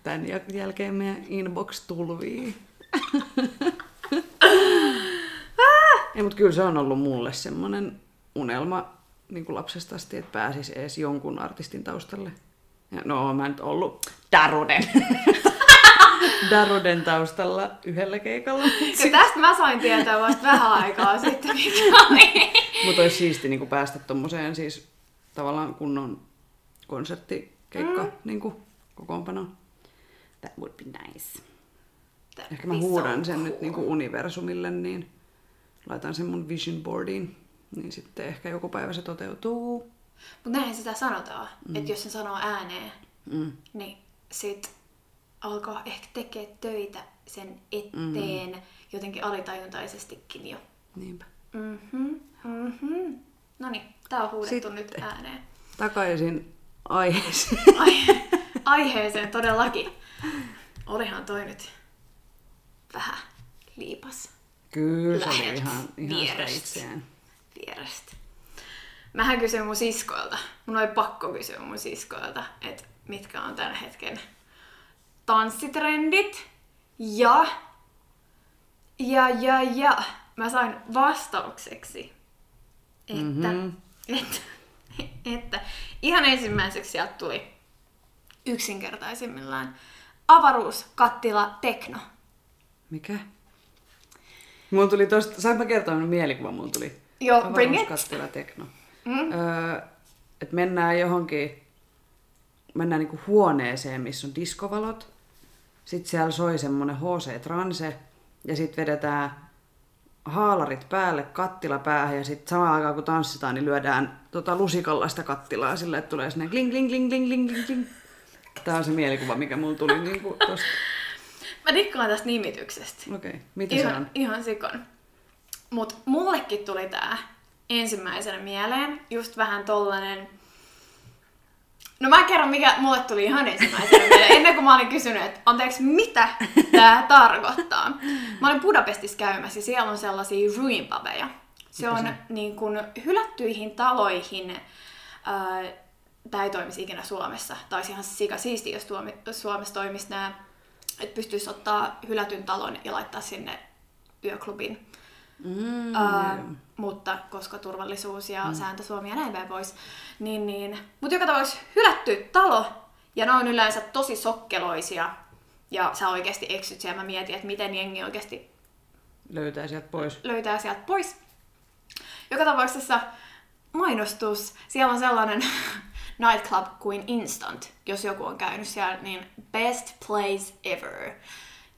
Tän jäl- jälkeen meidän inbox tulvii. Ei, mutta kyllä se on ollut mulle semmoinen unelma niin kuin lapsesta asti, että pääsis edes jonkun artistin taustalle. Ja, no, mä nyt ollut Daruden. (laughs) Daruden taustalla yhdellä keikalla. Ja tästä mä sain tietää vasta vähän aikaa sitten, mikä oli. Mutta olisi siisti niin kuin päästä tommoseen siis tavallaan kunnon konserttikeikka mm. niin kuin, kokoonpanoon. That would be nice. Ehkä mä huudan sen nyt niin kuin universumille, niin laitan sen mun vision boardiin. Niin sitten ehkä joku päivä se toteutuu. Mutta näin sitä sanotaan, mm. että jos se sanoo ääneen, Mm. niin sit alkaa ehkä tekee töitä sen eteen mm. jotenkin alitajuntaisestikin jo. Niinpä. Mhm, mhm. No niin, tää on huudettu Sitten. nyt ääneen. Takaisin aiheeseen. (laughs) Ai, aiheeseen todellakin. olihan toi nyt vähän liipas Kyllä se oli ihan, ihan sitä itseään. Vierestä. Mähän kysyin mun siskoilta, mun oli pakko kysyä mun siskoilta, että mitkä on tämän hetken tanssitrendit. Ja, ja, ja, ja, mä sain vastaukseksi, että, mm-hmm. että, että ihan ensimmäiseksi sieltä tuli yksinkertaisimmillaan avaruus, kattila, tekno. Mikä? Mulla tuli tosta, saanko mä kertoa minun mielikuva? Mulla tuli Joo, bring it. tekno. Mm. Öö, että mennään johonkin, mennään niinku huoneeseen, missä on diskovalot. Sitten siellä soi semmonen HC Transe. Ja sitten vedetään haalarit päälle, kattila päähän ja sitten samaan aikaan kun tanssitaan, niin lyödään tota lusikalla sitä kattilaa sillä, että tulee sinne kling, kling, kling, kling, kling, kling, kling. Tämä on se mielikuva, mikä mulla tuli niinku tosta. Mä dikkaan tästä nimityksestä. Okei, okay. mitä se Ihan, on? ihan sikon. Mut mullekin tuli tää ensimmäisenä mieleen, just vähän tollanen... No mä kerron, mikä mulle tuli ihan ensimmäisenä mieleen, ennen kuin mä olin kysynyt, että anteeksi, mitä tää tarkoittaa. Mä olin Budapestissa käymässä ja siellä on sellaisia ruinpabeja. Se on niin kuin hylättyihin taloihin, ää, tää ei toimisi ikinä Suomessa. Tai ihan sika siistiä, jos tuomi, Suomessa toimisi nämä, että pystyisi ottaa hylätyn talon ja laittaa sinne yöklubin. Mm, Ää, mutta koska turvallisuus ja mm. sääntö Suomi ja näin päin pois, niin, niin. Mutta joka tapauksessa hylätty talo, ja ne on yleensä tosi sokkeloisia, ja sä oikeasti eksyt siellä, mä mietin, että miten jengi oikeasti Löytää sieltä pois. löytää sieltä pois. Joka tapauksessa mainostus, siellä on sellainen (laughs) nightclub kuin Instant, jos joku on käynyt siellä, niin best place ever.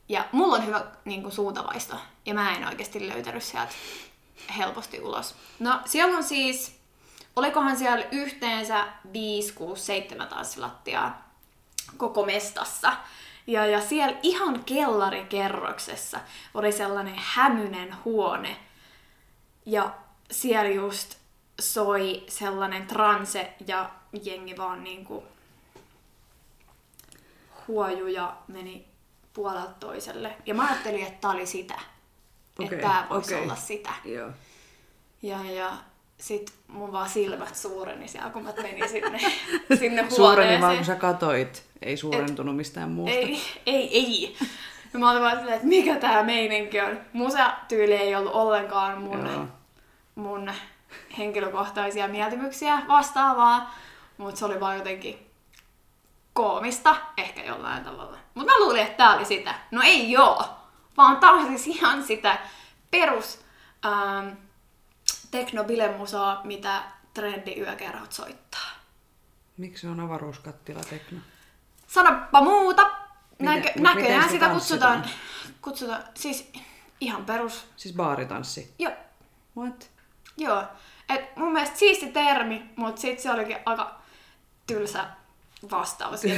Ja mulla on hyvä niin kuin, suuntavaisto, ja mä en oikeasti löytänyt sieltä helposti ulos. No, siellä on siis, olikohan siellä yhteensä 5, 6, 7 tanssilattiaa koko mestassa. Ja, ja siellä ihan kellarikerroksessa oli sellainen hämynen huone. Ja siellä just soi sellainen transe ja jengi vaan niinku huoju ja meni puolelta toiselle. Ja mä ajattelin, että tää oli sitä. Okei, että tää voisi okei. olla sitä. Joo. Ja, ja sit mun vaan silmät suureni siellä, kun mä menin sinne, (laughs) sinne Suureni vaan, huoneeseen. kun sä katoit. Ei suurentunut mistään muusta. Ei, ei, ei. Ja mä olin vaan silleen, että mikä tää meininki on. Musa-tyyli ei ollut ollenkaan mun, Joo. mun henkilökohtaisia mieltymyksiä vastaavaa, mutta se oli vaan jotenkin koomista, ehkä jollain tavalla. Mutta mä luulin, että tää oli sitä. No ei joo, vaan tää on siis ihan sitä perus ähm, teknobilemusaa, mitä trendiyökerhot soittaa. Miksi se on avaruuskattila tekno? Sanoppa muuta. Näkö, Miten- näköjään sitä sitä kutsutaan, kutsutaan, siis ihan perus. Siis baaritanssi. Joo, What? joo. Et mun mielestä siisti termi, mutta sit se olikin aika tylsä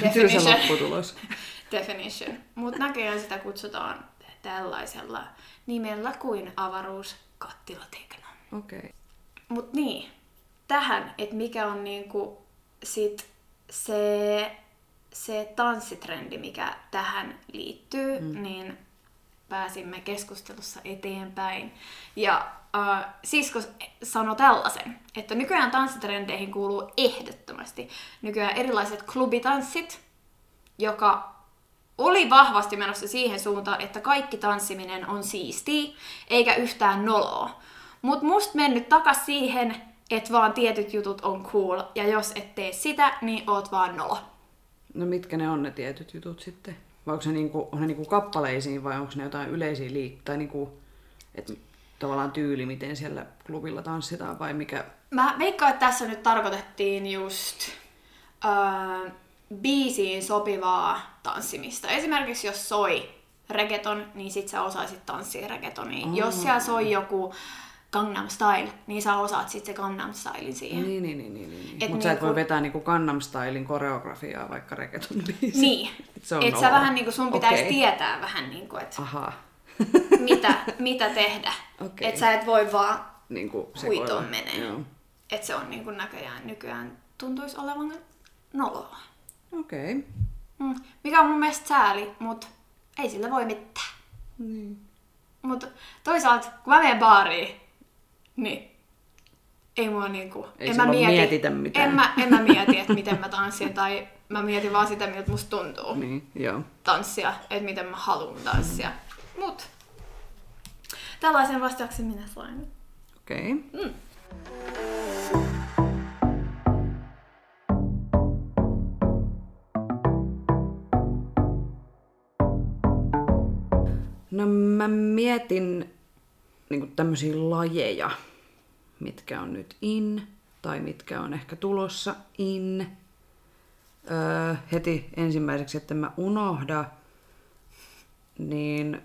ja Tylsä definition. (laughs) lopputulos. (laughs) definition. Mutta näköjään sitä kutsutaan tällaisella nimellä kuin avaruuskattilatekno. Okei. Okay. Mut niin, tähän, että mikä on niinku sit se, se tanssitrendi, mikä tähän liittyy, mm. niin pääsimme keskustelussa eteenpäin. Ja äh, sisko sanoi tällaisen, että nykyään tanssitrendeihin kuuluu ehdottomasti nykyään erilaiset klubitanssit, joka oli vahvasti menossa siihen suuntaan, että kaikki tanssiminen on siistiä, eikä yhtään noloa. Mut musta mennyt takas siihen, että vaan tietyt jutut on cool, ja jos et tee sitä, niin oot vaan nolo. No mitkä ne on ne tietyt jutut sitten? Vai onko se niinku, on ne niinku kappaleisiin vai onko ne jotain yleisiä liik... Tai niinku, että tavallaan tyyli, miten siellä klubilla tanssitaan vai mikä? Mä veikkaan, että tässä nyt tarkoitettiin just öö, biisiin sopivaa tanssimista. Esimerkiksi jos soi reggaeton, niin sit sä osaisit tanssia reggaetonia. Oh. Jos siellä soi joku Gangnam Style, niin sä osaat sit se Gangnam Stylein siihen. Niin, niin, niin, niin. niin. Et Mutta sä et voi niinku- vetää niinku Gangnam Stylin koreografiaa vaikka reggaeton biisi. Niin. (laughs) Se on että sä vähän niinku sun pitäisi Okei. tietää vähän niinku, että (laughs) mitä, (laughs) mitä tehdä. Okei. Että sä et voi vaan niinku huitoon menee. Että se on niinku näköjään nykyään tuntuisi olevan noloa. Okei. Okay. Mm. Mikä on mun mielestä sääli, mutta ei sillä voi mitään. Niin. Mutta toisaalta, kun mä menen baariin, niin ei mua niinku... Ei en mä mieti, mietitä mitään. En mä, en mä mieti, että miten mä tanssin, tai mä mietin vaan sitä, miltä musta tuntuu Niin, joo. tanssia, että miten mä haluan tanssia. Mut tällaisen vastauksen minä sain. Okei. Okay. No mä mietin niin tämmöisiä lajeja, mitkä on nyt in tai mitkä on ehkä tulossa in. Öö, heti ensimmäiseksi, että mä unohda, niin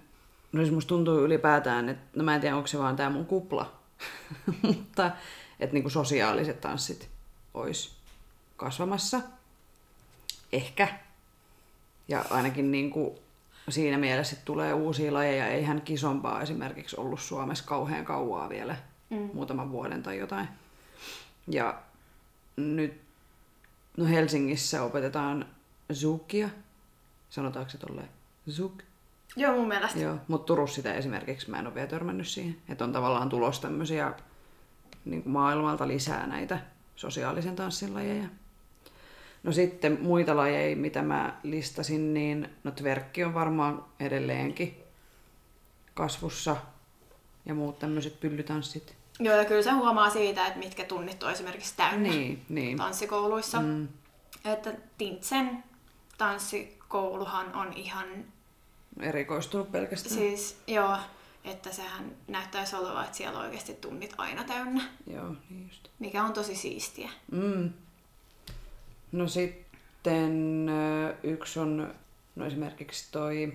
no siis musta tuntuu ylipäätään, että no mä en tiedä onko se vaan tää mun kupla, (laughs) mutta että niinku sosiaaliset tanssit olisi kasvamassa. Ehkä. Ja ainakin niinku siinä mielessä, tulee uusia lajeja. Eihän kisompaa esimerkiksi ollut Suomessa kauhean kauaa vielä, mm. muutaman vuoden tai jotain. Ja nyt no Helsingissä opetetaan zukia. Sanotaanko se tolleen? Zuk. Joo, mun mielestä. Joo, mutta Turussa sitä esimerkiksi mä en ole vielä törmännyt siihen. Että on tavallaan tulos tämmöisiä niin kuin maailmalta lisää näitä sosiaalisen tanssin lajeja. No sitten muita lajeja, mitä mä listasin, niin no tverkki on varmaan edelleenkin kasvussa ja muut tämmöiset pyllytanssit. Joo, ja kyllä se huomaa siitä, että mitkä tunnit on esimerkiksi täynnä Niin, niin. tanssikouluissa. Mm. Että Tintsen tanssikouluhan on ihan, Erikoistunut pelkästään. siis joo, että sehän näyttäisi olevan, että siellä on oikeasti tunnit aina täynnä, Joo, niin just. mikä on tosi siistiä. Mm. No sitten yksi on, no esimerkiksi toi,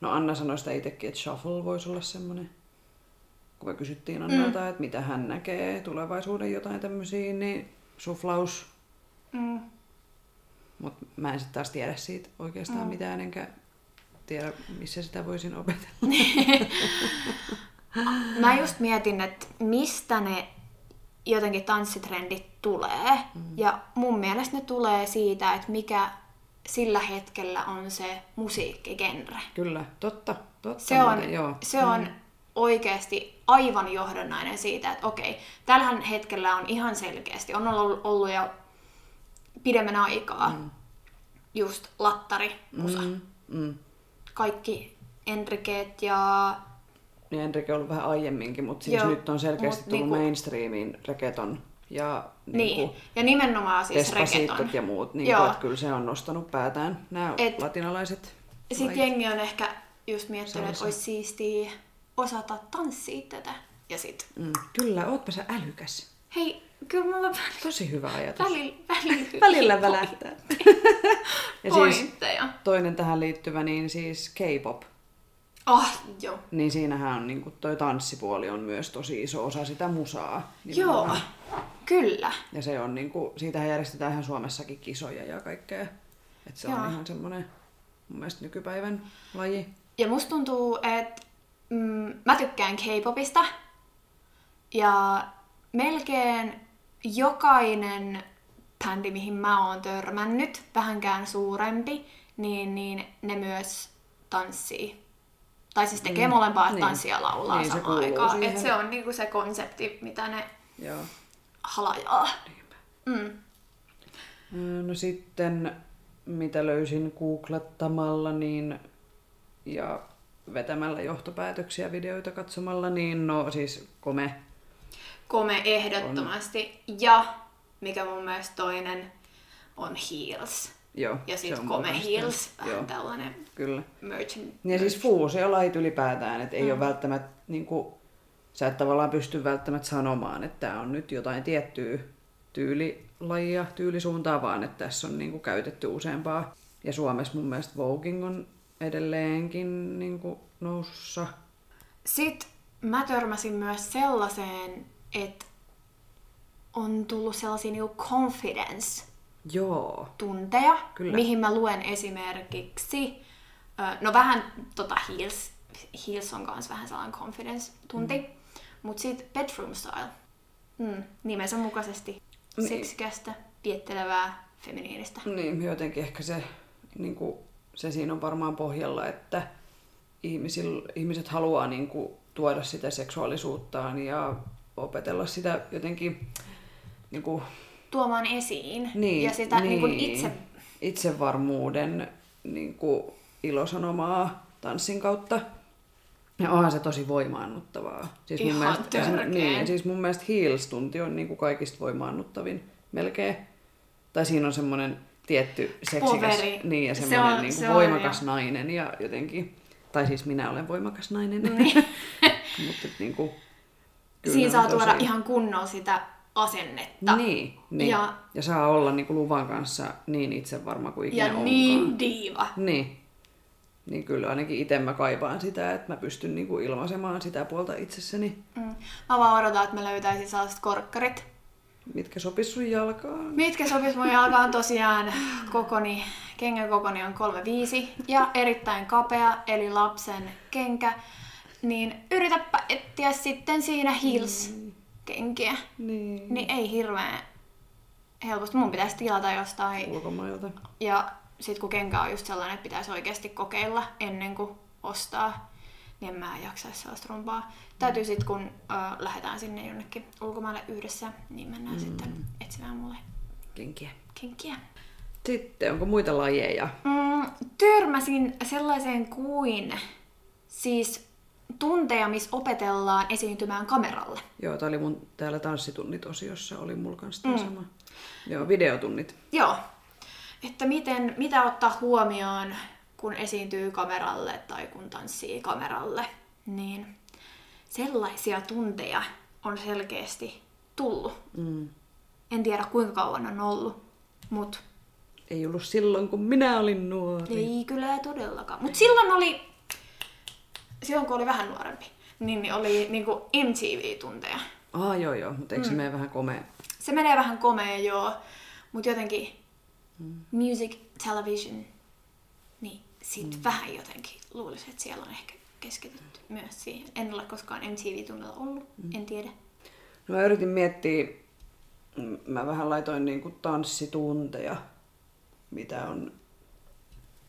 no Anna sanoi sitä itsekin, että shuffle voisi olla semmoinen. Kun me kysyttiin Annalta, mm. että mitä hän näkee tulevaisuuden jotain tämmöisiä, niin suflaus. Mm. Mutta mä en sitten taas tiedä siitä oikeastaan mm. mitään, enkä tiedä, missä sitä voisin opetella. (laughs) Mä just mietin, että mistä ne jotenkin tanssitrendit tulee. Mm. Ja mun mielestä ne tulee siitä, että mikä sillä hetkellä on se musiikkigenre. Kyllä, totta, totta. Se on, muuten, joo. se on oikeasti aivan johdannainen siitä, että okei, tällähän hetkellä on ihan selkeästi, on ollut, ollut jo pidemmän aikaa mm. just lattari musa. Mm, mm. Kaikki Enrikeet ja Niin Enrique on ollut vähän aiemminkin, mutta siis Joo, nyt on selkeästi mut tullut niinku- mainstreamiin reggaeton ja niin, niinku ja nimenomaan siis. Despacitot ja muut. Niin Joo. kuin, että kyllä se on nostanut päätään, nämä Et- latinalaiset Sitten jengi on ehkä just miettinyt, että olisi siistiä osata tanssia tätä. Ja sit, Mm, kyllä, ootpa sä älykäs. hei, kyllä mulla Tosi hyvä ajatus. välillä, välillä, (laughs) Välillä välähtää. (laughs) ja siis toinen tähän liittyvä, niin siis K-pop. Oh, joo. Niin siinähän on niin toi tanssipuoli on myös tosi iso osa sitä musaa. Joo, nimenomaan. kyllä. Ja se on niin kuin, siitähän järjestetään ihan Suomessakin kisoja ja kaikkea. Että se Joo. on ihan semmoinen mun mielestä nykypäivän laji. Ja musta tuntuu, että mm, mä tykkään K-popista. Ja melkein jokainen bändi, mihin mä oon törmännyt, vähänkään suurempi, niin, niin ne myös tanssii. Tai siis tekee Mm, molempaa, että niin. tanssia ja laulaa Niin, samaan aikaan. Et se on niinku se konsepti, mitä ne Joo. halajaa. Mm. No sitten, mitä löysin googlettamalla niin, ja vetämällä johtopäätöksiä videoita katsomalla, niin no siis kome. Kome ehdottomasti. Ja mikä mun mielestä toinen on Heels. Joo, Ja sitten mielestä- Heels, vähän Joo, tällainen kyllä. merchant. Ja siis fuusiolajit ylipäätään, että ei Mm. ole välttämättä, niin kuin, sä et tavallaan pysty välttämättä sanomaan, että tämä on nyt jotain tiettyä tyylilajia, tyylisuuntaa, vaan että tässä on niin kuin, käytetty useampaa. Ja Suomessa mun mielestä Voging on edelleenkin niin kuin, nousussa. Sitten mä törmäsin myös sellaiseen, että on tullut sellaisia niinku confidence-tunteja, Joo. Kyllä. mihin mä luen esimerkiksi, no vähän tota Heels, Heels on kanssa vähän sellainen confidence-tunti, mm. mutta sitten bedroom style, mm, nimensä mukaisesti Niin. seksikästä, viettelevää, feminiinistä. Niin, jotenkin ehkä se niin kuin, se siinä on varmaan pohjalla, että ihmisil, ihmiset haluaa niin kuin, tuoda sitä seksuaalisuuttaan ja opetella sitä jotenkin niin kuin, Tuomaan esiin. niin, ja sitä niin. Niin itse... itsevarmuuden niin kuin, ilosanomaa tanssin kautta. Ja onhan se tosi voimaannuttavaa. Siis Ihan mielestä, törkeä. niin, siis mun mielestä Heels-tunti on niin kuin kaikista voimaannuttavin melkein. Tai siinä on semmoinen tietty seksikäs Poveri. niin, ja Se semmoinen on- niin kuin se on voimakas jo. nainen ja jotenkin, tai siis minä olen voimakas nainen. Niin. (laughs) Mutta niin kuin, kyllä Siinä on saa tosi- tuoda ihan kunnolla sitä asennetta. Niin, niin. Ja- Ja, saa olla niin kuin luvan kanssa niin itsevarma kuin ikinä Ja onkaan. niin diiva. Niin. Niin kyllä ainakin itse mä kaipaan sitä, että mä pystyn niinku ilmaisemaan sitä puolta itsessäni, Mm. Mä vaan odotan, että mä löytäisin sellaiset korkkarit. mitkä sopis sun jalkaan. Mitkä sopis mun jalkaan tosiaan kokoni, kengän kokoni on 3,5 ja erittäin kapea, eli lapsen kenkä. Niin yritäpä etsiä sitten siinä heels-kenkiä. Niin. Niin ei hirveän helposti. Mun pitäisi tilata jostain. Ulkomailta. Ja sit kun kenkä on just sellainen, että pitäisi oikeasti kokeilla ennen kuin ostaa, niin en mä jaksaisi sellaista rumpaa. Täytyy sit kun ö, lähdetään sinne jonnekin ulkomaille yhdessä, niin mennään mm. sitten etsimään mulle Kenkiä. kenkiä. Sitten, onko muita lajeja? Mm, törmäsin sellaiseen kuin siis tunteja, missä opetellaan esiintymään kameralle. Joo, tää oli mun täällä tanssitunnit-osiossa, oli mulla kanssa mm. sama. Joo, videotunnit. Joo. Että miten, mitä ottaa huomioon, kun esiintyy kameralle tai kun tanssii kameralle. Niin sellaisia tunteja on selkeästi tullut. Mm. En tiedä kuinka kauan on ollut, mutta Ei ollut silloin, kun minä olin nuori. ei kyllä todellakaan. Mutta silloin oli, silloin kun oli vähän nuorempi, niin, niin oli niinku MTV-tunteja. Ah, joo, joo, mutta eikö se mene vähän komea? Se menee vähän komea joo, mutta jotenkin music, television, niin sit mm. vähän jotenkin luulisin, että siellä on ehkä keskitytty myös siihen. En ole koskaan MTV-tunnilla ollut, mm. en tiedä. No mä yritin miettiä, mm, mä vähän laitoin niinku tanssitunteja, mitä on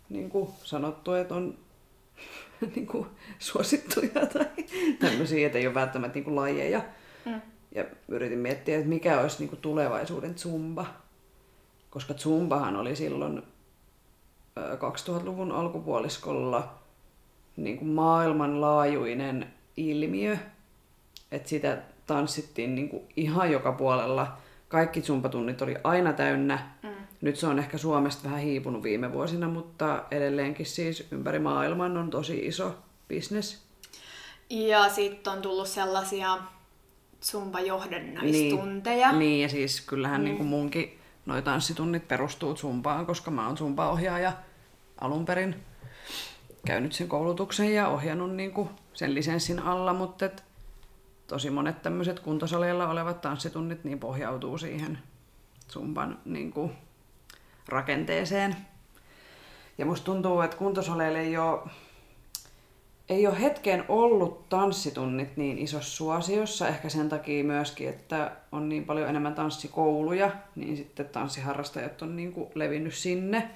niinku sanottu, että on (laughs) niinku suosittuja tai tämmöisiä, että ei ole välttämättä niinku lajeja. Mm. Ja yritin miettiä, että mikä olisi niinku tulevaisuuden zumba. Koska zumbahan oli silloin ö, 2000-luvun alkupuoliskolla niin kuin maailmanlaajuinen ilmiö. Että sitä tanssittiin niin kuin ihan joka puolella. Kaikki zumpatunnit oli aina täynnä. Mm. Nyt se on ehkä Suomesta vähän hiipunut viime vuosina, mutta edelleenkin siis ympäri maailman on tosi iso bisnes. Ja sitten on tullut sellaisia zumba-johdannaistunteja. Niin, niin ja siis kyllähän mm. niin kuin munkin noi tanssitunnit perustuu zumpaan, koska mä oon zumba-ohjaaja alun perin. Käynyt sen koulutuksen ja ohjannut niin kuin sen lisenssin alla, mutta et tosi monet tämmöiset kuntosaleilla olevat tanssitunnit niin pohjautuu siihen zumban niin kuin rakenteeseen. Ja musta tuntuu, että kuntosaleilla ei ole ei ole hetkeen ollut tanssitunnit niin isossa suosiossa, ehkä sen takia myöskin, että on niin paljon enemmän tanssikouluja, niin sitten tanssiharrastajat on niin kuin levinnyt sinne.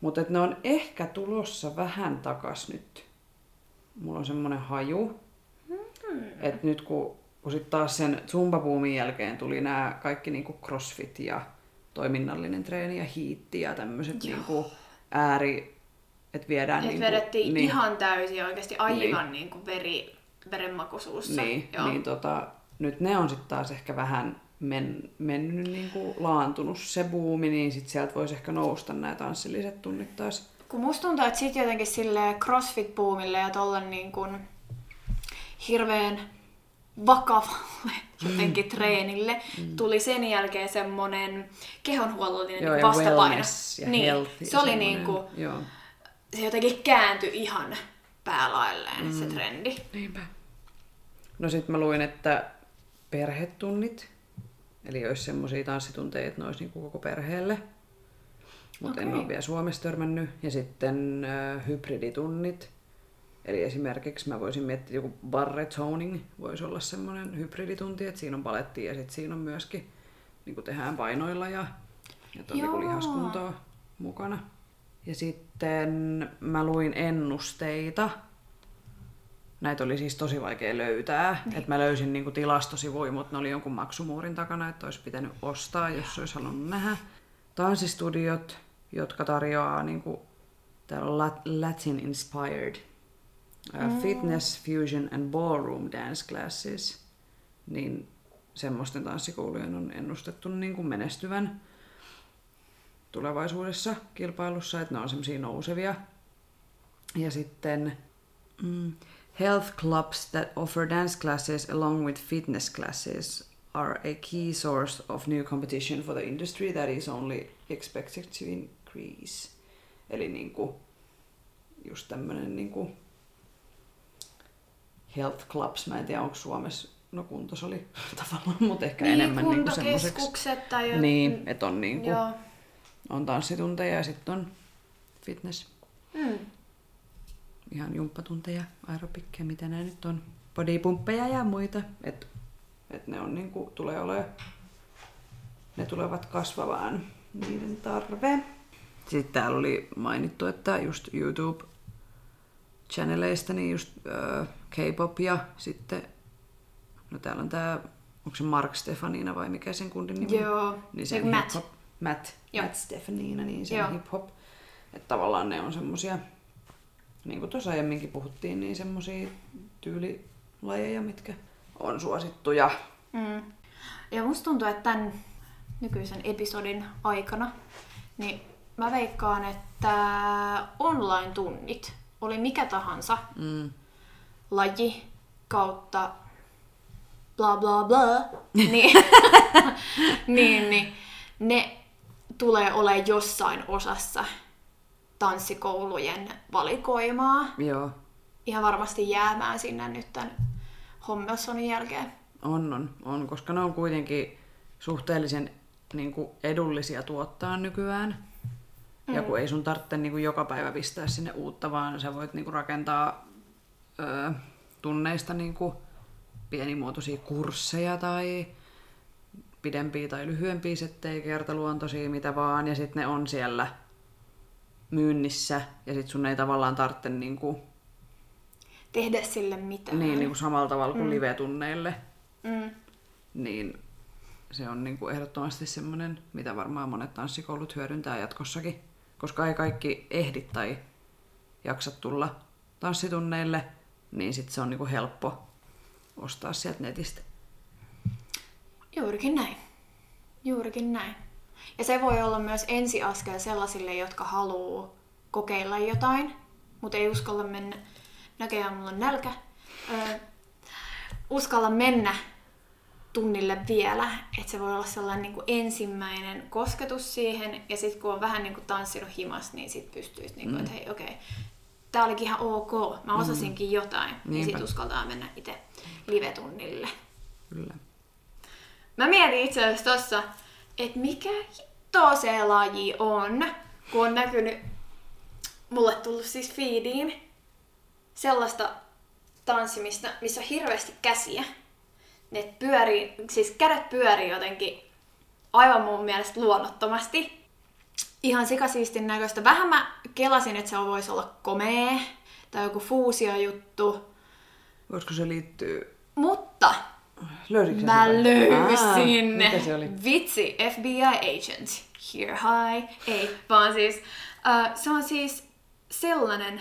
Mutta ne on ehkä tulossa vähän takas nyt. Mulla on semmoinen haju, Mm-hmm. että nyt kun, kun sit taas sen zumba jälkeen tuli nämä kaikki niinku crossfit ja toiminnallinen treeni ja hiitti ja tämmöiset niinku ääri, että viedään Et niinku, vedettiin niin, ihan täysin oikeasti aivan niin. kuin veri, verenmakuisuussa. Niin, Joo. niin tota, nyt ne on sitten taas ehkä vähän men, mennyt niinku laantunut se buumi, niin sit sieltä voisi ehkä nousta nämä tanssilliset tunnit taas. Kun musta tuntuu, että sit jotenkin sille crossfit-boomille ja tolle niin kuin hirveän vakavalle jotenkin treenille tuli sen jälkeen semmonen kehonhuollollinen Joo, niin ja vastapaino. wellness ja niin, health. se oli niin kuin, Joo. se jotenkin kääntyi ihan päälailleen mm. se trendi. Niinpä. No sit mä luin, että perhetunnit, eli olisi semmoisia tanssitunteja, että ne olisi niinku koko perheelle. Mutta en Okei. ole vielä Suomessa törmännyt. Ja sitten äh, hybriditunnit. Eli esimerkiksi mä voisin miettiä, että joku barre toning voisi olla semmoinen hybriditunti, että siinä on paletti ja sitten siinä on myöskin, niin kuin tehdään painoilla ja, ja on niin lihaskuntoa mukana. Ja sitten mä luin ennusteita. Näitä oli siis tosi vaikea löytää. Niin. Et mä löysin niinku tilastosivuja, mutta ne oli jonkun maksumuurin takana, että olisi pitänyt ostaa, jos olisi halunnut nähdä. Tanssistudiot, jotka tarjoaa niinku, täällä on Lat- Latin inspired uh, fitness, fusion and ballroom dance classes. Niin semmoisten tanssikoulujen on ennustettu niin kuin menestyvän tulevaisuudessa kilpailussa, että ne on semmoisia nousevia. Ja sitten mm, health clubs that offer dance classes along with fitness classes are a key source of new competition for the industry that is only expected to increase. Eli niinku, just tämmönen niinku health clubs, mä en tiedä onko Suomessa, no kuntos oli (laughs) tavallaan, mutta ehkä Niin, enemmän niinku semmoiseksi. kuntokeskukset tai jo... Niin, että on, niinku, Joo. on tanssitunteja ja sitten on fitness, Mm. ihan jumppatunteja, aerobikkeja, mitä nämä nyt on, bodypumppeja ja muita. Että et ne on niinku, tulee olemaan, ne tulevat kasvavaan niiden tarve. Sitten täällä oli mainittu, että just YouTube channeleista, niin just äh, K-pop ja sitten, no täällä on tää, onko se Mark Stefanina vai mikä sen kundin nimi on? Joo. Niin Se se Matt. hip-hop, Matt, Joo. Matt Stefanina, niin se hip-hop. Että tavallaan ne on semmosia, niin kuin tuossa aiemminkin puhuttiin, niin semmosia tyylilajeja, mitkä on suosittuja. Mm. Ja musta tuntuu, että tämän nykyisen episodin aikana, niin mä veikkaan, että online-tunnit, oli mikä tahansa Mm. Laji kautta bla bla bla, (laughs) niin, (laughs) niin, niin ne tulee olemaan jossain osassa tanssikoulujen valikoimaa. Joo, Ihan varmasti jäämään sinne nyt tämän Hommelsonin jälkeen. on, on, on, koska ne on kuitenkin suhteellisen niin kuin edullisia tuottaa nykyään. Mm. Ja kun ei sun tarvitse niin kuin joka päivä pistää sinne uutta, vaan sä voit niin kuin rakentaa ö, tunneista niin kuin pienimuotoisia kursseja tai pidempiä tai lyhyempiä settejä, kertaluontoisia, mitä vaan. Ja sitten ne on siellä myynnissä ja sitten sun ei tavallaan tarvitse niin kuin, Tehdä sille mitään. niin, niin kuin samalla tavalla kuin mm. live-tunneille. Mm. Niin se on niin kuin ehdottomasti semmoinen, mitä varmaan monet tanssikoulut hyödyntää jatkossakin. Koska ei kaikki ehdi tai jaksa tulla tanssitunneille, niin sitten se on niin kuin helppo ostaa sieltä netistä. Juurikin näin. Juurikin näin. Ja se voi olla myös ensiaskel sellaisille, jotka haluaa kokeilla jotain, mutta ei uskalla mennä. Näköjään mulla on nälkä. Öö, uskalla mennä tunnille vielä, että se voi olla sellainen niin kuin ensimmäinen kosketus siihen, ja sitten kun on vähän niin kuin tanssinut himas, niin sitten pystyisi, niin kuin, että hei okei, tämä olikin ihan ok, mä osasinkin jotain, niin Niinpä. sitten uskaltaa mennä itse live-tunnille. Kyllä. Mä mietin itse asiassa tossa, että mikä hitto se laji on, kun on näkynyt, mulle tullut siis feediin, sellaista tanssimista, missä on hirveästi käsiä. Ne pyörii, siis kädet pyörii jotenkin aivan mun mielestä luonnottomasti. Ihan sikasiistin näköistä. Vähän mä kelasin, että se voisi olla komea tai joku fuusiojuttu. Voisiko se liittyä... Mutta Löysitkö Mä löysin. Aa, mikä se oli? Vitsi, FBI agent. Here high. Ei, vaan siis, uh, se on siis sellainen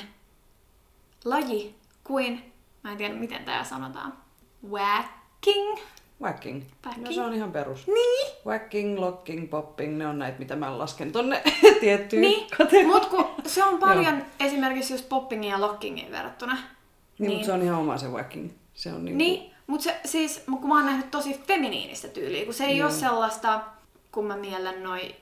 laji kuin, mä en tiedä miten tää sanotaan, whacking. Whacking. No se on ihan perus. Niin. Whacking, locking, popping, ne on näitä, mitä mä lasken tonne (laughs) tiettyyn Niin, kategoriaan. mut kun se on paljon esimerkiksi just poppingin ja lockingin verrattuna. Niin, niin. mutta se on ihan oma se whacking. Se on niinku... Niin, mutta se, siis, kun mä oon nähnyt tosi feminiinistä tyyliä, kun se ei Joo. ole sellaista, kun mä miellän noi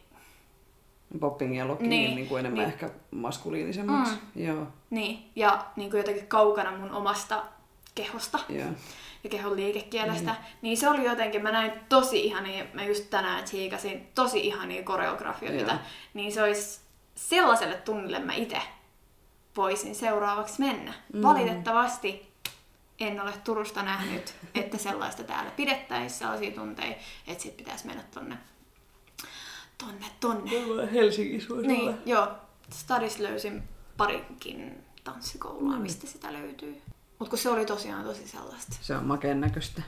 Popping ja locking Niin, niin, kuin enemmän niin. ehkä maskuliinisemmaksi. Mm. Joo, Niin, ja niin kuin jotenkin kaukana mun omasta kehosta joo. Ja kehon liikekielestä, mm. niin se oli jotenkin, mä näin tosi ihania, mä just tänään tsiikasin tosi ihania koreografioita, Joo. niin se olisi sellaiselle tunnille mä itse voisin seuraavaksi mennä. Mm. Valitettavasti en ole Turusta nähnyt, että sellaista täällä pidettäisiin sellaisia tunteja, että sit pitäisi mennä tonne, tonne, tonne. Helsingissä voisi Niin, joo. Stadis löysin parinkin tanssikoulua, No mistä sitä löytyy. Mutta kun se oli tosiaan tosi sellaista. Se on makeen näköistä.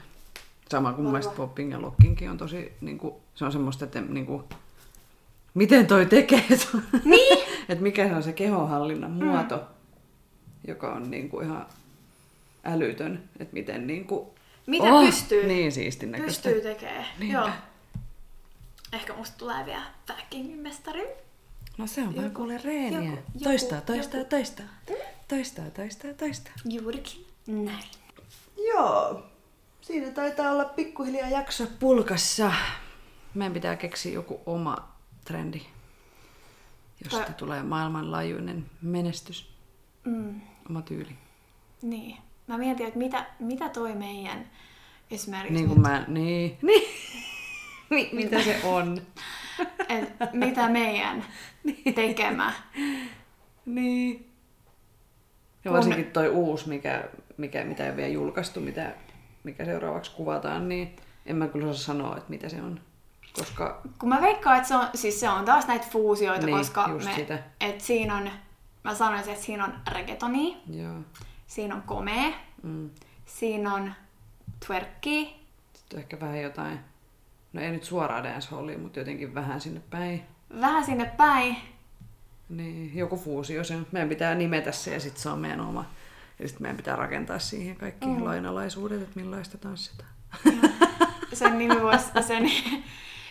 Sama kuin mielestä popping ja lockinkin on tosi, niinku, se on semmoista, että niinku, miten toi tekee? Niin! (laughs) että mikä se on se kehonhallinnan muoto, mm. joka on niinku ihan älytön, että miten niinku... Mitä pystyy? Niin näköistä. Pystyy tekemään. Niinpä. Joo. Ehkä musta tulee vielä Väkingin mestari. No se on vaan Joku- kuule reeniä. joku- joku- toistaa, toistaa, joku- toistaa. Toistaa, toistaa, toistaa. Juurikin näin. Joo. Siinä taitaa olla pikkuhiljaa jakso pulkassa. Meidän pitää keksiä joku oma trendi, josta Tai- tulee maailmanlaajuinen menestys. Mm, Oma tyyli. niin. Mä mietin, että mitä, mitä toi meidän esimerkiksi Niin kuin mä... Niin. (laughs) niin. Mi- mitä se on? (laughs) et, mitä meidän (laughs) tekemä. Niin. Ja varsinkin toi uusi, mikä, mikä, mitä ei ole vielä julkaistu, mitä, mikä seuraavaksi kuvataan, niin en mä kyllä osaa sanoa, että mitä se on. Koska Kun mä veikkaan, että se on, siis se on taas näitä fuusioita, Niin, koska me, sitä. et siinä on, mä sanoisin, että siinä on reggaetoni, joo, siinä on komea, mm, siinä on twerkki, sitten ehkä vähän jotain, no ei nyt suoraan dancehallia, mutta jotenkin vähän sinne päin. vähän sinne päin. Niin, joku fuusio se on. Meidän pitää nimetä se ja sitten se on meidän oma. Ja sitten meidän pitää rakentaa siihen kaikki mm. lainalaisuudet, että millaista tanssitaan. Sen nimi voisi, sen,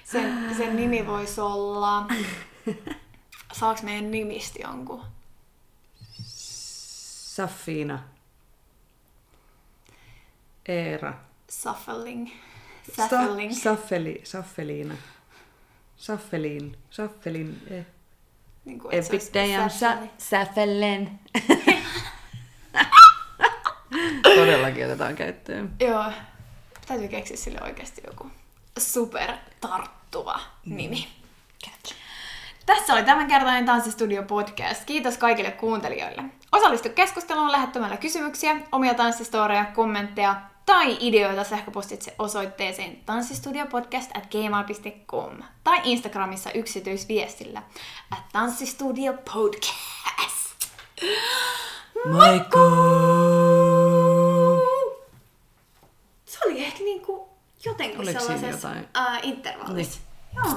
sen, sen nimi voisi olla, saaks meidän nimistä jonkun? Saffiina. Eera. Suffeling. Sa- Suffeling. Saffeli, Saffeliina. Saffeliin. Saffelin. Eh. Niin kuin, olisi day sa- Suffeling. Saffelen. (laughs) Todellakin otetaan käyttöön. Joo. Täytyy keksiä sille oikeasti joku super tarttuva nimi. Catch. Tässä oli tämänkertainen Tanssistudio podcast. Kiitos kaikille kuuntelijoille. Osallistu keskusteluun lähettämällä kysymyksiä, omia tanssistoreja, kommentteja tai ideoita sähköpostitse osoitteeseen tanssistudiopodcast at gmail.com tai Instagramissa yksityisviestillä at tanssistudiopodcast. Moikku! Se oli ehkä niinku jotenkin Oliko sellaisessa jotain? ää, intervallissa. Joo.